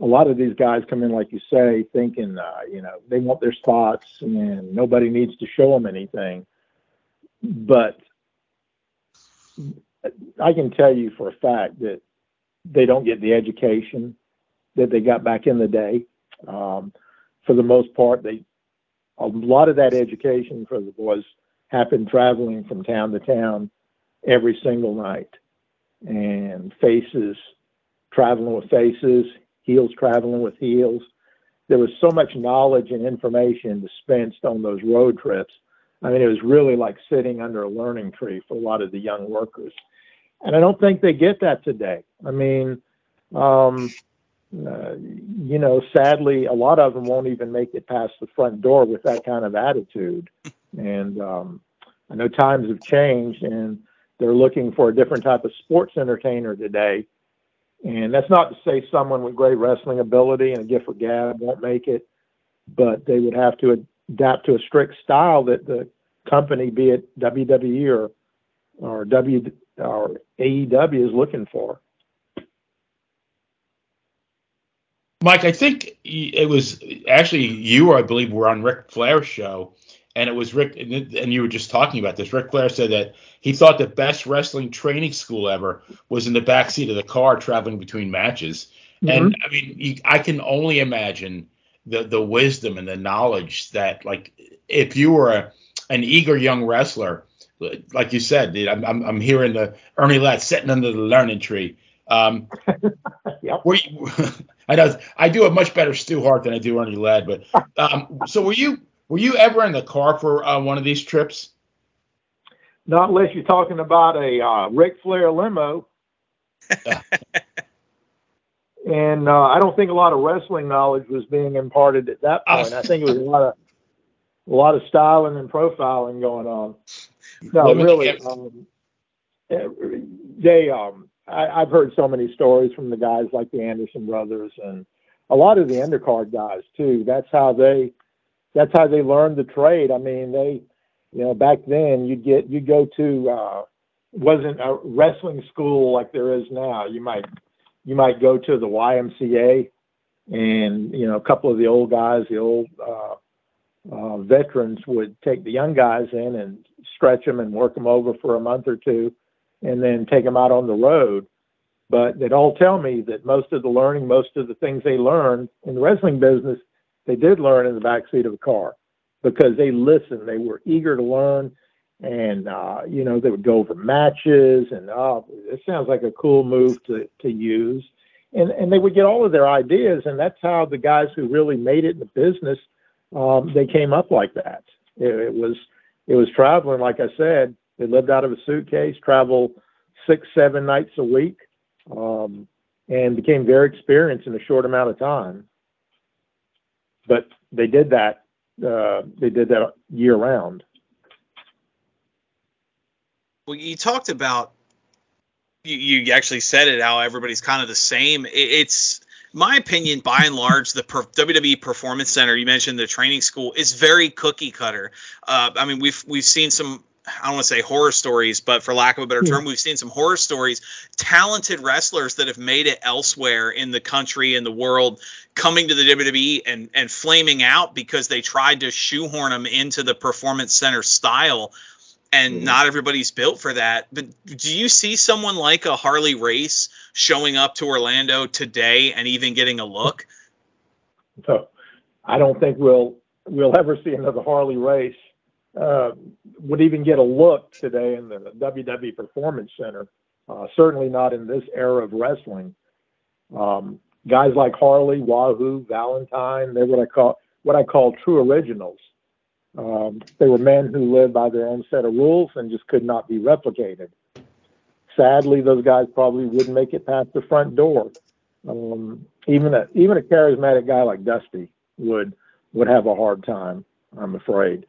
a lot of these guys come in, like you say, thinking uh, you know they want their spots and nobody needs to show them anything. But I can tell you for a fact that they don't get the education that they got back in the day. Um, for the most part, they a lot of that education for the boys happened traveling from town to town every single night, and faces traveling with faces, heels traveling with heels. There was so much knowledge and information dispensed on those road trips. I mean, it was really like sitting under a learning tree for a lot of the young workers. And I don't think they get that today. I mean, um, uh, you know, sadly, a lot of them won't even make it past the front door with that kind of attitude. And um, I know times have changed, and they're looking for a different type of sports entertainer today. And that's not to say someone with great wrestling ability and a gift for gab won't make it, but they would have to adapt to a strict style that the company, be it WWE or or W or AEW, is looking for. Mike, I think it was actually you, I believe, were on Ric Flair's show, and it was Ric, and you were just talking about this. Ric Flair said that he thought the best wrestling training school ever was in the back seat of the car traveling between matches. Mm-hmm. And I mean, I can only imagine the the wisdom and the knowledge that, like, if you were a, an eager young wrestler, like you said, I'm, I'm, I'm hearing the Ernie Ladd sitting under the learning tree. Um, [LAUGHS] yep. were you, [LAUGHS] I know I do a much better Stu Hart than I do Ernie Ladd, but um, so were you were you ever in the car for uh, one of these trips? Not unless you're talking about a uh, Ric Flair limo. [LAUGHS] and uh, I don't think a lot of wrestling knowledge was being imparted at that point. I think it was a lot of a lot of styling and profiling going on. No, really, um, they um, I, I've heard so many stories from the guys like the Anderson brothers and a lot of the undercard guys too. That's how they that's how they learned the trade. I mean, they you know back then you'd get you go to uh, wasn't a wrestling school like there is now. You might you might go to the YMCA and you know a couple of the old guys, the old uh, uh, veterans would take the young guys in and stretch them and work them over for a month or two and then take them out on the road. But they'd all tell me that most of the learning, most of the things they learned in the wrestling business, they did learn in the back seat of a car because they listened. They were eager to learn, and uh, you know they would go over matches, and oh, it sounds like a cool move to to use, and and they would get all of their ideas, and that's how the guys who really made it in the business, um, they came up like that. It, it was it was traveling, like I said, they lived out of a suitcase, travel six, seven nights a week, um, and became very experienced in a short amount of time. But they did that. Uh, they did that year round. Well, you talked about you, you actually said it how everybody's kind of the same. It, it's my opinion, by and large, the per, WWE Performance Center you mentioned the training school is very cookie cutter. Uh, I mean, we've we've seen some I don't want to say horror stories, but for lack of a better term, we've seen some horror stories. Talented wrestlers that have made it elsewhere in the country and the world coming to the WWE and, and flaming out because they tried to shoehorn them into the performance center style. And mm-hmm. not everybody's built for that. But do you see someone like a Harley Race showing up to Orlando today and even getting a look? [LAUGHS] So I don't think we'll we'll ever see another Harley Race uh, would even get a look today in the WWE Performance Center. Uh, certainly not in this era of wrestling. Um, guys like Harley, Wahoo, Valentine, they're what I call what I call true originals. Um, they were men who lived by their own set of rules and just could not be replicated. Sadly, those guys probably wouldn't make it past the front door. Um, even a even a charismatic guy like Dusty would would have a hard time. I'm afraid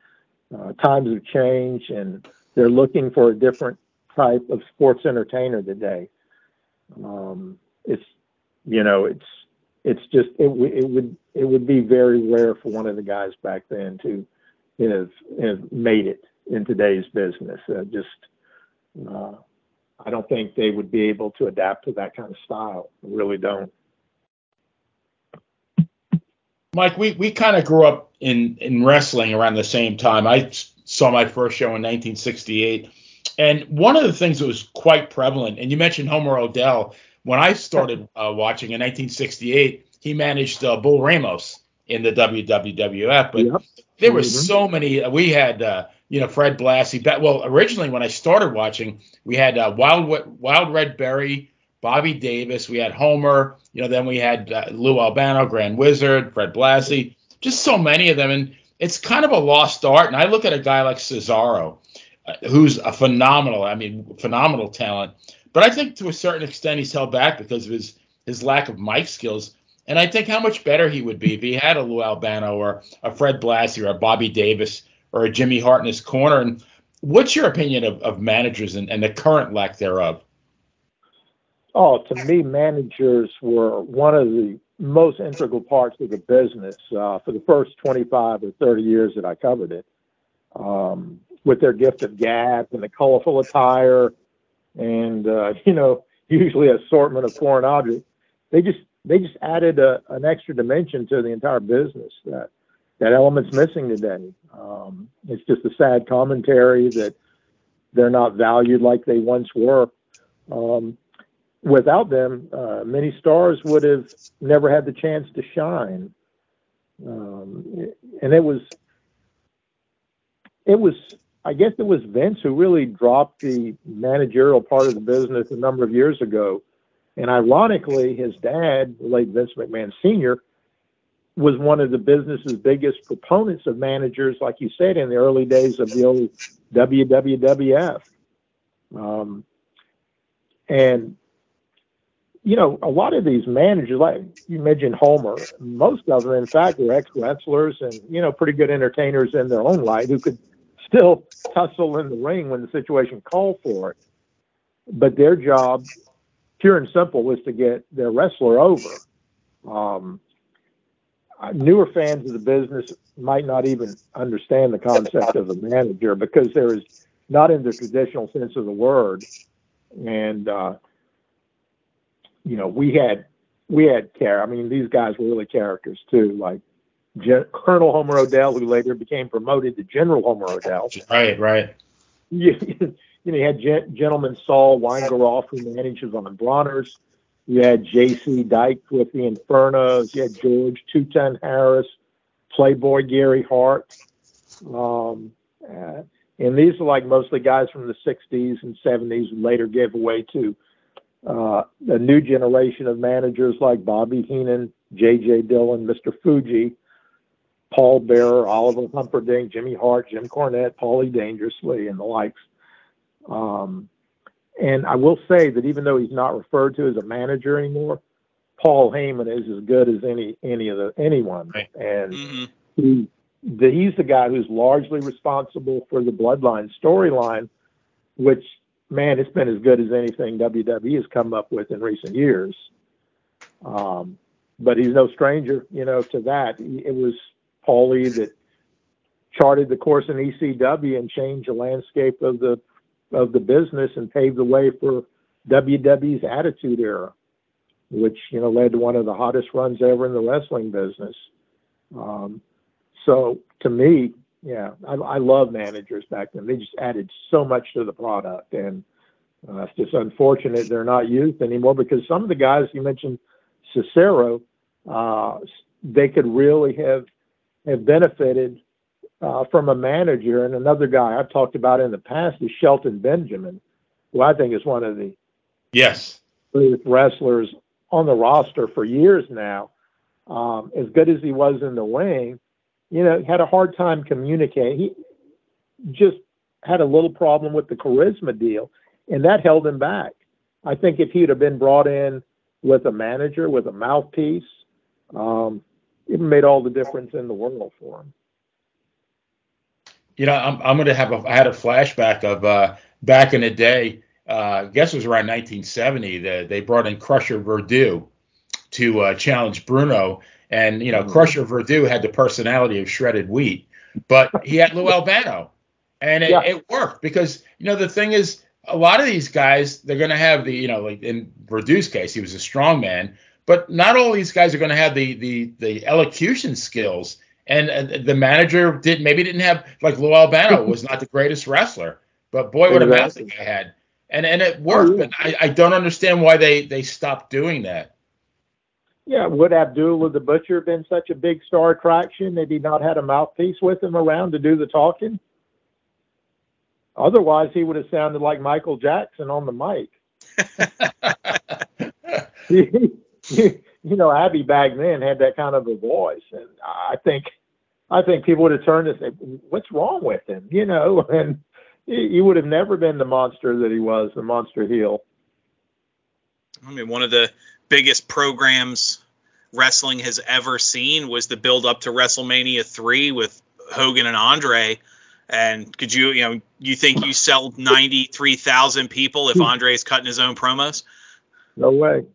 uh, times have changed and they're looking for a different type of sports entertainer today. Um, it's you know it's it's just it, it would it would be very rare for one of the guys back then to have have made it in today's business. Uh, just uh, I don't think they would be able to adapt to that kind of style. I really don't. Mike, we, we kind of grew up in, in wrestling around the same time. I saw my first show in 1968. And one of the things that was quite prevalent, and you mentioned Homer Odell, when I started uh, watching in 1968, he managed uh, Bull Ramos in the WWF. But yep. there were mm-hmm. so many. Uh, we had, uh, you know, Fred Blassie. Well, originally when I started watching, we had uh, Wild Wild Red Berry, Bobby Davis. We had Homer. You know, then we had uh, Lou Albano, Grand Wizard, Fred Blassie. Just so many of them, and it's kind of a lost art. And I look at a guy like Cesaro, uh, who's a phenomenal, I mean, phenomenal talent. But I think to a certain extent he's held back because of his his lack of mic skills. And I think how much better he would be if he had a Lou Albano or a Fred Blassie or a Bobby Davis or a Jimmy Hart in his corner. And what's your opinion of, of managers and, and the current lack thereof? Oh, to me, managers were one of the most integral parts of the business uh, for the first 25 or 30 years that I covered it. Um, with their gift of gab and the colorful attire, and uh, [LAUGHS] you know, usually assortment of foreign objects, they just they just added a, an extra dimension to the entire business that that element's missing today. Um, it's just a sad commentary that they're not valued like they once were. Um, without them, uh, many stars would have never had the chance to shine. Um, and it was, it was, I guess it was Vince who really dropped the managerial part of the business a number of years ago. And ironically, his dad, late Vince McMahon Sr., was one of the business's biggest proponents of managers, like you said, in the early days of the old WWF. Um, and you know, a lot of these managers, like you mentioned Homer, most of them, in fact, were ex wrestlers and, you know, pretty good entertainers in their own right who could still tussle in the ring when the situation called for it. But their job, pure and simple, was to get their wrestler over. Um, newer fans of the business might not even understand the concept of a manager because there is not in the traditional sense of the word. And, uh, you know, we had we had care. I mean, these guys were really characters too, like Gen- Colonel Homer Odell, who later became promoted to General Homer Odell. Right, right. You, [LAUGHS] you know, you had Gen- Gentleman Saul Weingeroff, who manages on the Bronner's. You had J.C. Dyke with the Infernos. You had George Two-Ton Harris, Playboy Gary Hart. Um, uh, and these are like mostly guys from the 60s and 70s who later gave away to uh, a new generation of managers like Bobby Heenan, J.J. Dillon, Mr. Fuji, Paul Bearer, Oliver Humperdink, Jimmy Hart, Jim Cornette, Paulie Dangerously, and the likes. Um, and I will say that even though he's not referred to as a manager anymore, Paul Heyman is as good as any any of the anyone, right. and mm-hmm. he the, he's the guy who's largely responsible for the Bloodline storyline, which man, it's been as good as anything WWE has come up with in recent years. Um, but he's no stranger, you know, to that. It was Paulie that charted the course in ECW and changed the landscape of the of the business and paved the way for WWE's Attitude Era, which you know led to one of the hottest runs ever in the wrestling business. Um, so to me, yeah, I, I love managers back then. They just added so much to the product, and uh, it's just unfortunate they're not used anymore because some of the guys you mentioned, Cesaro, uh, they could really have have benefited uh, from a manager. And another guy I've talked about in the past is Shelton Benjamin, who I think is one of the yes wrestlers on the roster for years now. Um, as good as he was in the ring, you know, had a hard time communicating. He just had a little problem with the charisma deal, and that held him back. I think if he'd have been brought in with a manager, with a mouthpiece, um, it made all the difference in the world for him. you know, I'm, I'm going to have a, I had a flashback of uh, back in the day. Uh, I guess it was around 1970 that they brought in Crusher Verdu to uh, challenge Bruno, and you know, mm-hmm. Crusher Verdu had the personality of shredded wheat, but he had Lou [LAUGHS] Albano, and it, yeah. it worked because you know the thing is a lot of these guys they're going to have the you know like in Verdu's case he was a strong man, but not all these guys are going to have the the the elocution skills and uh, the manager did maybe didn't have like Lou Albano [LAUGHS] was not the greatest wrestler, but boy, what a mouth he had, and and it worked. Oh, yeah. But I, I don't understand why they they stopped doing that. Yeah, would Abdullah the Butcher have been such a big star attraction had he not had a mouthpiece with him around to do the talking? Otherwise, he would have sounded like Michael Jackson on the mic. [LAUGHS] you know, Abby back then had that kind of a voice, and I think I think people would have turned and said, "What's wrong with him?" You know, [LAUGHS] and he would have never been the monster that he was, the monster heel. I mean, one of the biggest programs wrestling has ever seen was the build up to WrestleMania 3 with Hogan and Andre. And could you, you know, you think you sell 93,000 people if Andre is cutting his own promos? No way.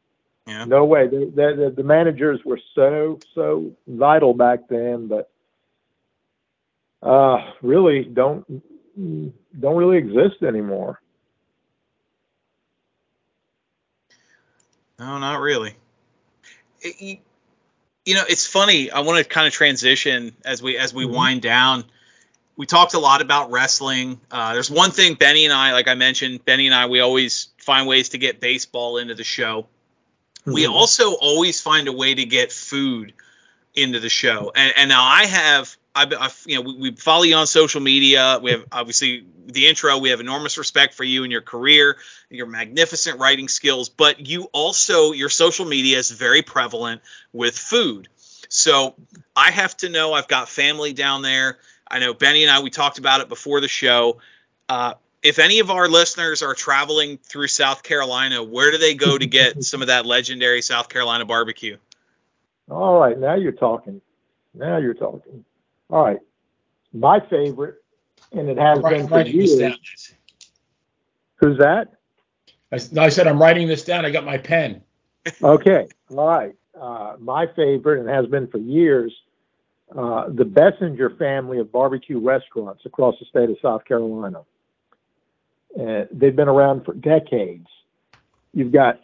Yeah. No way. The, the, the managers were so, so vital back then, but uh, really don't don't really exist anymore. No, not really. It, you know, it's funny. I want to kind of transition as we as we mm-hmm. wind down. We talked a lot about wrestling. Uh, there's one thing Benny and I, like I mentioned, Benny and I, we always find ways to get baseball into the show. Mm-hmm. We also always find a way to get food into the show. And, and now I have I've, I've, you know, we, we, follow you on social media. We have obviously the intro. We have enormous respect for you and your career, your magnificent writing skills. But you also, your social media is very prevalent with food. So I have to know. I've got family down there. I know Benny and I. We talked about it before the show. Uh, if any of our listeners are traveling through South Carolina, where do they go to get [LAUGHS] some of that legendary South Carolina barbecue? All right, now you're talking. Now you're talking. All right. My favorite, and it has been for years. Who's that? I, I, said I'm writing this down. I got my pen. [LAUGHS] okay. All right. Uh, my favorite, and has been for years, uh, the Bessinger family of barbecue restaurants across the state of South Carolina. Uh, they've been around for decades. You've got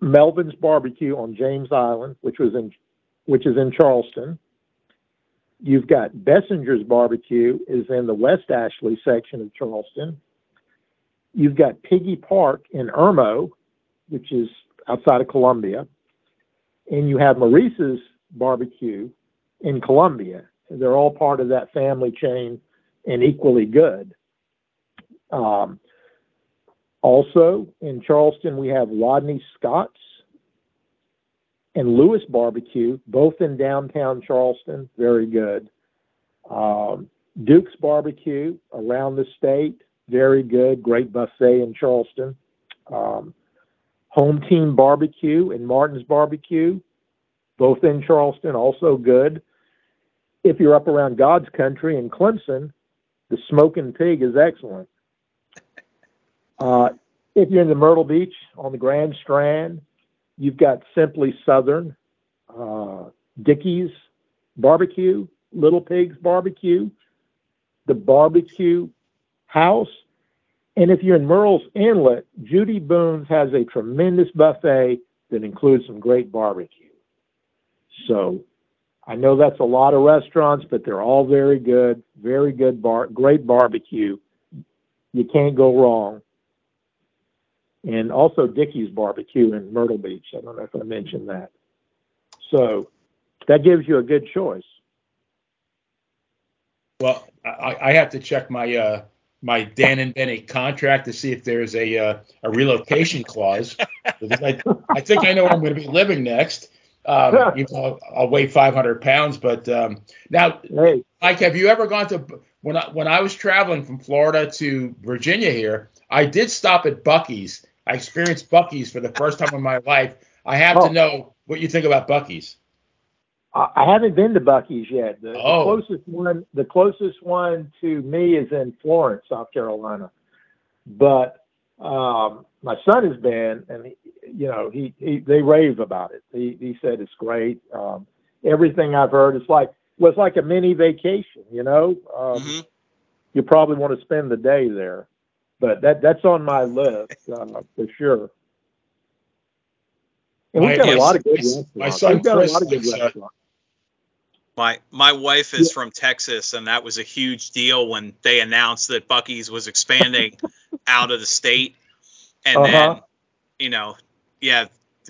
Melvin's Barbecue on James Island, which was in, which is in Charleston. You've got Bessinger's Barbecue is in the West Ashley section of Charleston. You've got Piggy Park in Irmo, which is outside of Columbia. And you have Maurice's Barbecue in Columbia. They're all part of that family chain and equally good. Um, also in Charleston, we have Rodney Scott's and Lewis Barbecue, both in downtown Charleston, very good. Um, Duke's Barbecue around the state, very good, great buffet in Charleston. Um, Home Team Barbecue and Martin's Barbecue, both in Charleston, also good. If you're up around God's country in Clemson, the Smoking Pig is excellent. Uh, if you're in the Myrtle Beach on the Grand Strand, You've got Simply Southern, uh, Dickey's Barbecue, Little Pigs Barbecue, the Barbecue House. And if you're in Murrells Inlet, Judy Boone's has a tremendous buffet that includes some great barbecue. So I know that's a lot of restaurants, but they're all very good, very good bar, great barbecue. You can't go wrong and also Dickey's Barbecue in Myrtle Beach. I don't know if I mentioned that. So that gives you a good choice. Well, I, I have to check my uh, my Dan and Benny contract to see if there's a uh, a relocation clause. I, I, think I know where I'm going to be living next. Um, [LAUGHS] know, I'll, I'll, weigh 500 pounds, but um, now, hey. Mike, have you ever gone to when I when I was traveling from Florida to Virginia here? I did stop at Buc-ee's I experienced Buc-ee's for the first time in my life. I have oh. to know what you think about Buc-ee's. I I haven't been to Buc-ee's yet. The, Oh. the closest one, the closest one to me is in Florence, South Carolina. But um, my son has been, and he, you know, he, he they rave about it. He he said it's great. Um, everything I've heard, it's like was like a mini vacation. You know, um, hmm you probably want to spend the day there. But that that's on my list uh, for sure. And we've My- got a lot of good my- restaurants. my we've got Chris a lot of good uh, restaurants. My my wife is from Texas, and that was a huge deal when they announced that Buc-ee's was expanding [LAUGHS] out of the state. And Uh-huh. then, you know, yeah,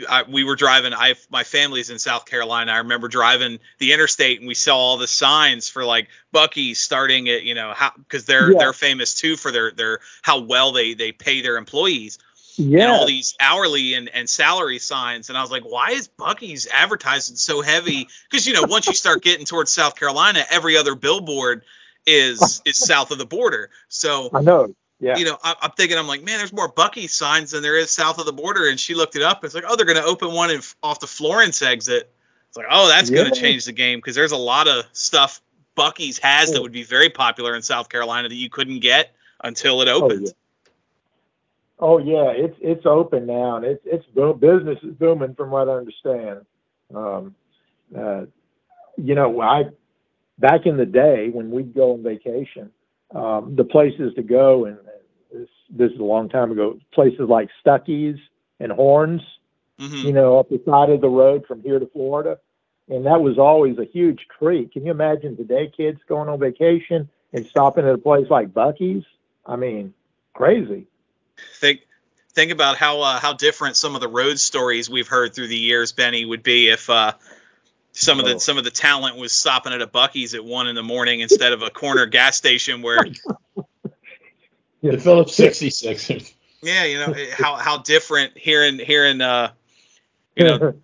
I, we were driving. I my family's in South Carolina. I remember driving the interstate, and we saw all the signs for like Buc-ee's starting at you know how because they're Yeah. they're famous too for their their how well they they pay their employees and Yeah. all these hourly and, and salary signs. And I was like, why is Buc-ee's advertising so heavy? Because you know, once you start getting towards South Carolina, every other billboard is is [LAUGHS] south of the border. So I know. Yeah. you know, I, I'm thinking, I'm like, man, there's more Buc-ee's signs than there is south of the border. And she looked it up. It's like, oh, they're going to open one in, off the Florence exit. It's like, oh, that's going to change the game because there's a lot of stuff Buc-ee's has that would be very popular in South Carolina that you couldn't get until it Oh, opened. yeah. Oh yeah, it's it's open now, and it's it's boom, business is booming from what I understand. Um, uh, you know, I back in the day when we'd go on vacation, um, the places to go, and this this is a long time ago, places like Stuckey's and Horns, hmm you know, up the side of the road from here to Florida, and that was always a huge treat. Can you imagine today, kids going on vacation and stopping at a place like Buc-ee's? I mean, crazy. think think about how uh, how different some of the road stories we've heard through the years, Benny, would be if uh, some of the Oh. some of the talent was stopping at a Buc-ee's at one in the morning instead of a corner gas station where [LAUGHS] The Phillips 66. yeah, you know how how different here in here in uh, you know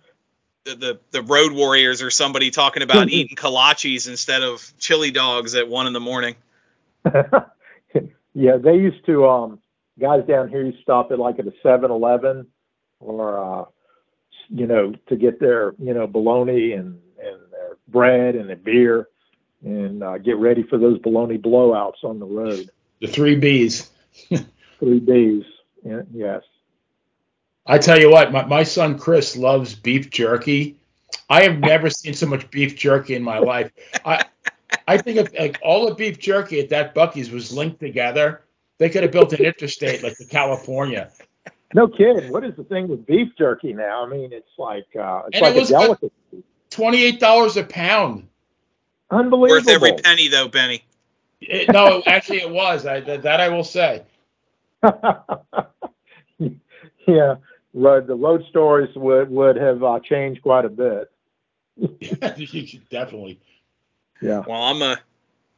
the, the the road warriors or somebody talking about [LAUGHS] eating kolaches instead of chili dogs at one in the morning. [LAUGHS] yeah, they used to um guys down here used to stop at like at a seven eleven or uh you know, to get their, you know, bologna and, and their bread and their beer and uh, get ready for those bologna blowouts on the road. The three B's. Three B's. Yeah, yes. I tell you what, my, my son Chris loves beef jerky. I have never seen so much beef jerky in my life. I I think if like all the beef jerky at that Buc-ee's was linked together, they could have built an interstate like the California. No kidding. What is the thing with beef jerky now? I mean, it's like uh, it's And like it was a delicacy. Twenty eight dollars a pound. Unbelievable. Worth every penny though, Benny. It- no, actually it was. I, that, that I will say. [LAUGHS] yeah, road, the road stories would would have uh, changed quite a bit. [LAUGHS] Definitely. Yeah. Well, I'm a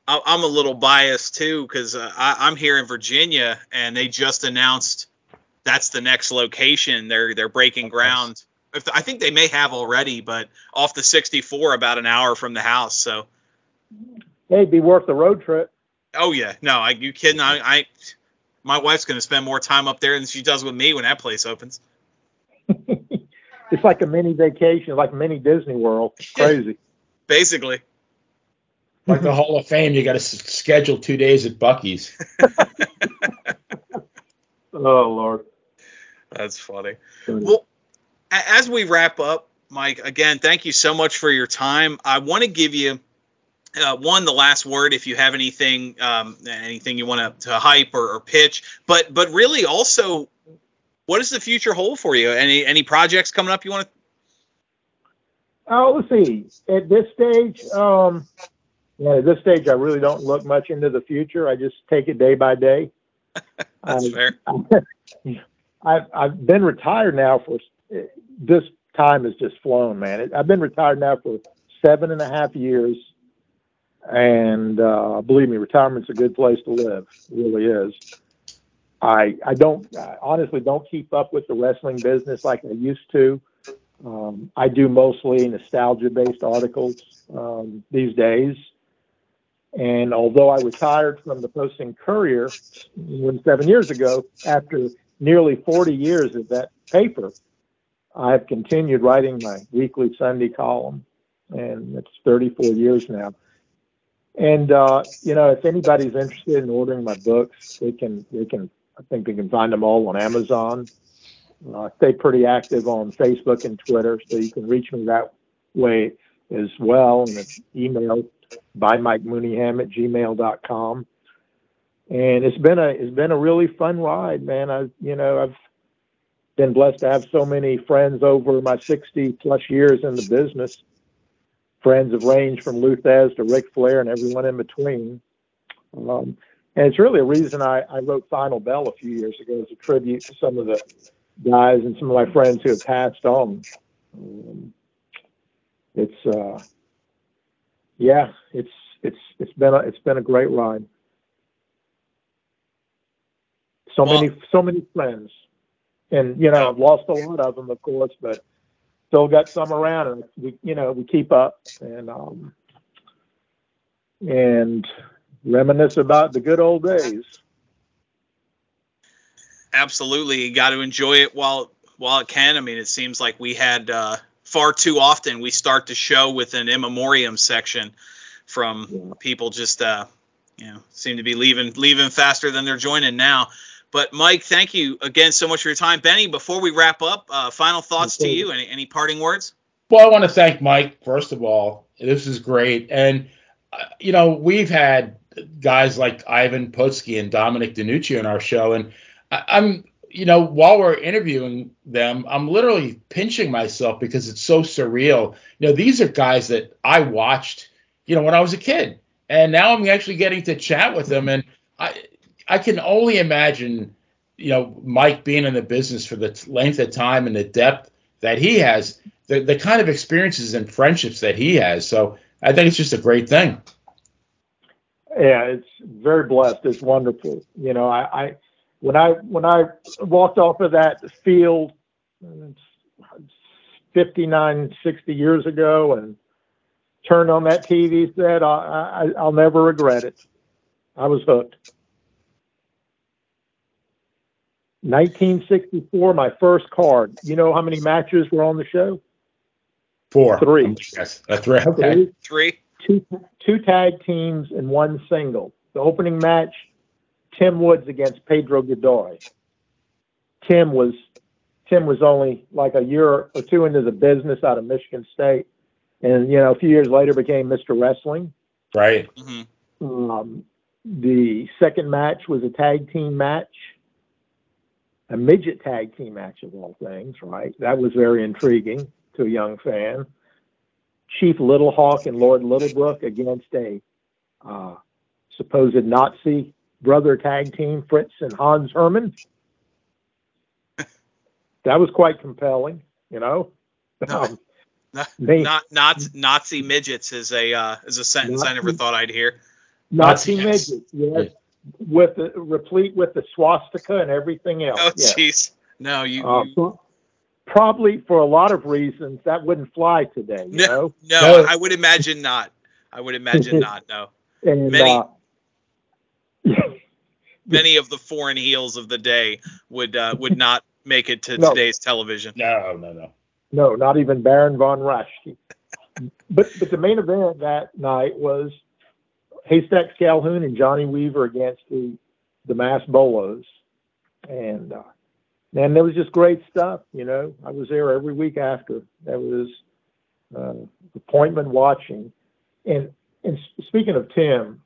I- I'm a little biased too because uh, I- I'm here in Virginia and they just announced that's the next location. They're they're breaking ground. If I think they may have already, but off the 64, about an hour from the house. So, Hey, it'd be worth the road trip. Oh yeah, no, I you kidding? I, I my wife's gonna spend more time up there than she does with me when that place opens. [LAUGHS] it's like a mini vacation, like mini Disney World. It's crazy. Basically, Like the Hall of Fame, you got to s- schedule two days at Buc-ee's. [LAUGHS] [LAUGHS] oh Lord. that's funny. Well, as we wrap up, Mike, again, thank you so much for your time. I want to give you uh, one, the last word, if you have anything, um, anything you want to, hype or, or pitch, but but really also, what does the future hold for you? Any any projects coming up you want to? Oh, let's see. At this stage, um, yeah, at this stage, I really don't look much into the future. I just take it day by day. [LAUGHS] That's I- fair. [LAUGHS] I've I've been retired now for this time has just flown, man. It, I've been retired now for seven and a half years, and uh, believe me, retirement's a good place to live. It really is. I I don't I honestly don't keep up with the wrestling business like I used to. Um, I do mostly nostalgia-based articles um, these days. And although I retired from the Post and Courier when seven years ago, after nearly 40 years of that paper, I've continued writing my weekly Sunday column. and it's 34 years now. And uh, you know, if anybody's interested in ordering my books, they can they can I think they can find them all on Amazon. Uh, stay pretty active on Facebook and Twitter, so you can reach me that way as well. And it's email by Mike Mooneyham at gmail.com. And it's been a it's been a really fun ride, man. I you know I've been blessed to have so many friends over my 60 plus years in the business. Friends have ranged from Lou Thesz to Ric Flair and everyone in between. Um, and it's really a reason I, I wrote Final Bell a few years ago as a tribute to some of the guys and some of my friends who have passed on. Um, it's uh, yeah, it's it's it's been a it's been a great ride. So Well- many so many friends, and you know I've lost a lot of them, of course, but still got some around, and we you know we keep up and um and reminisce about the good old days. Absolutely, you got to enjoy it while while it can. I mean, it seems like we had uh, far too often we start the show with an in memoriam section from Yeah. people just uh, you know seem to be leaving leaving faster than they're joining now. But Mike, thank you again so much for your time. Benny, before we wrap up, uh, final thoughts to you. Any any parting words? Well, I want to thank Mike first of all. This is great, and uh, you know we've had guys like Ivan Putski and Dominic DeNucci on our show, and I, I'm you know while we're interviewing them, I'm literally pinching myself because it's so surreal. You know, these are guys that I watched, you know, when I was a kid, and now I'm actually getting to chat with them, and I I can only imagine, you know, Mike being in the business for the length of time and the depth that he has, the the kind of experiences and friendships that he has. So I think it's just a great thing. Yeah, it's very blessed. It's wonderful. You know, I, I when I when I walked off of that field uh, 59, 60 years ago and turned on that TV set, I, I I'll never regret it. I was hooked. 1964, my first card. You know how many matches were on the show? Four. Three. Yes, that's right. Okay. Three. two two tag teams and one single. The opening match, Tim Woods against Pedro Godoy. Tim was Tim was only like a year or two into the business out of Michigan State, and you know a few years later became Mr. Wrestling. Right. hmm Um, the second match was a tag team match, a midget tag team match of all things. Right, that was very intriguing to a young fan. Chief Little Hawk and Lord Littlebrook against a uh, supposed Nazi brother tag team, Fritz and Hans Herman. [LAUGHS] That was quite compelling, you know. No. Um, No, me- Not not Nazi midgets is a uh, is a sentence I never thought I'd hear. Nazi Nazi, yes. midget, yes, with the, replete with the swastika and everything else. Oh yes. jeez. No, you, Uh, you pro- probably for a lot of reasons that wouldn't fly today, you No. know. no, No. I would imagine not. I would imagine [LAUGHS] not. No. And Many- uh, [LAUGHS] Many of the foreign heels of the day would uh, would not make it to No. today's television. No, no, no. No, not even Baron von Raschke. but but the main event that night was Haystacks Calhoun and Johnny Weaver against the the Mass Bolos, and uh, man, there was just great stuff. You know, I was there every week after. That was uh, appointment watching, and and speaking of Tim,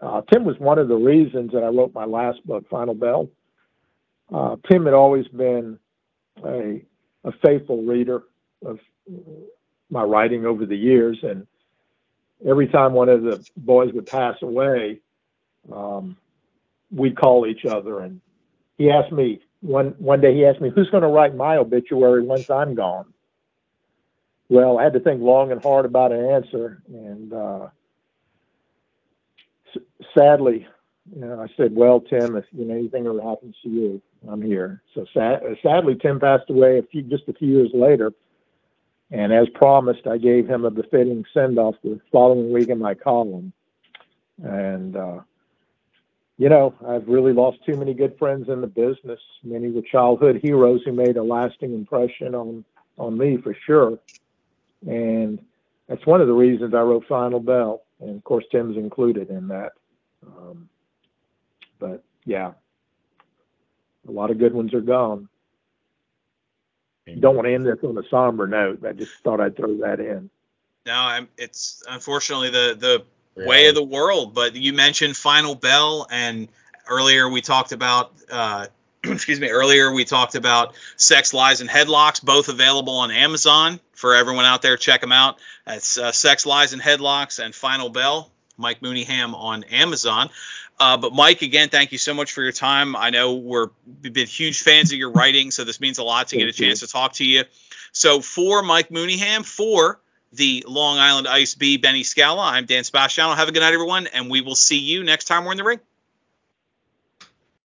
uh, Tim was one of the reasons that I wrote my last book, Final Bell. Uh, Tim had always been a a faithful reader of my writing over the years, and every time one of the boys would pass away, um, we'd call each other. And he asked me one one day. He asked me, "Who's going to write my obituary once I'm gone?" Well, I had to think long and hard about an answer, and uh, s- sadly, you know, I said, "Well, Tim, if you know anything ever happens to you, I'm here." So sad, sadly, Tim passed away a few just a few years later. And as promised, I gave him a befitting send off the following week in my column. And, uh, you know, I've really lost too many good friends in the business. Many were childhood heroes who made a lasting impression on, on me for sure. And that's one of the reasons I wrote Final Bell, and of course Tim's included in that. Um, but yeah, a lot of good ones are gone. Don't want to end this on a somber note. I just thought I'd throw that in. No, I'm, it's unfortunately the the Reality. way of the world. But you mentioned Final Bell, and earlier we talked about. Uh, [CLEARS THROAT] excuse me. Earlier we talked about Sex, Lies, and Headlocks, both available on Amazon for everyone out there. Check them out. That's uh, Sex, Lies, and Headlocks and Final Bell. Mike Mooneyham on Amazon. Uh, but Mike, again, thank you so much for your time. I know we're we've been huge fans of your [LAUGHS] writing, so this means a lot to get a chance to talk to you. So for Mike Mooneyham, for the Long Island Ice B Benny Scala, I'm Dan Sebastiano. Have a good night, everyone, and we will see you next time we're in the ring.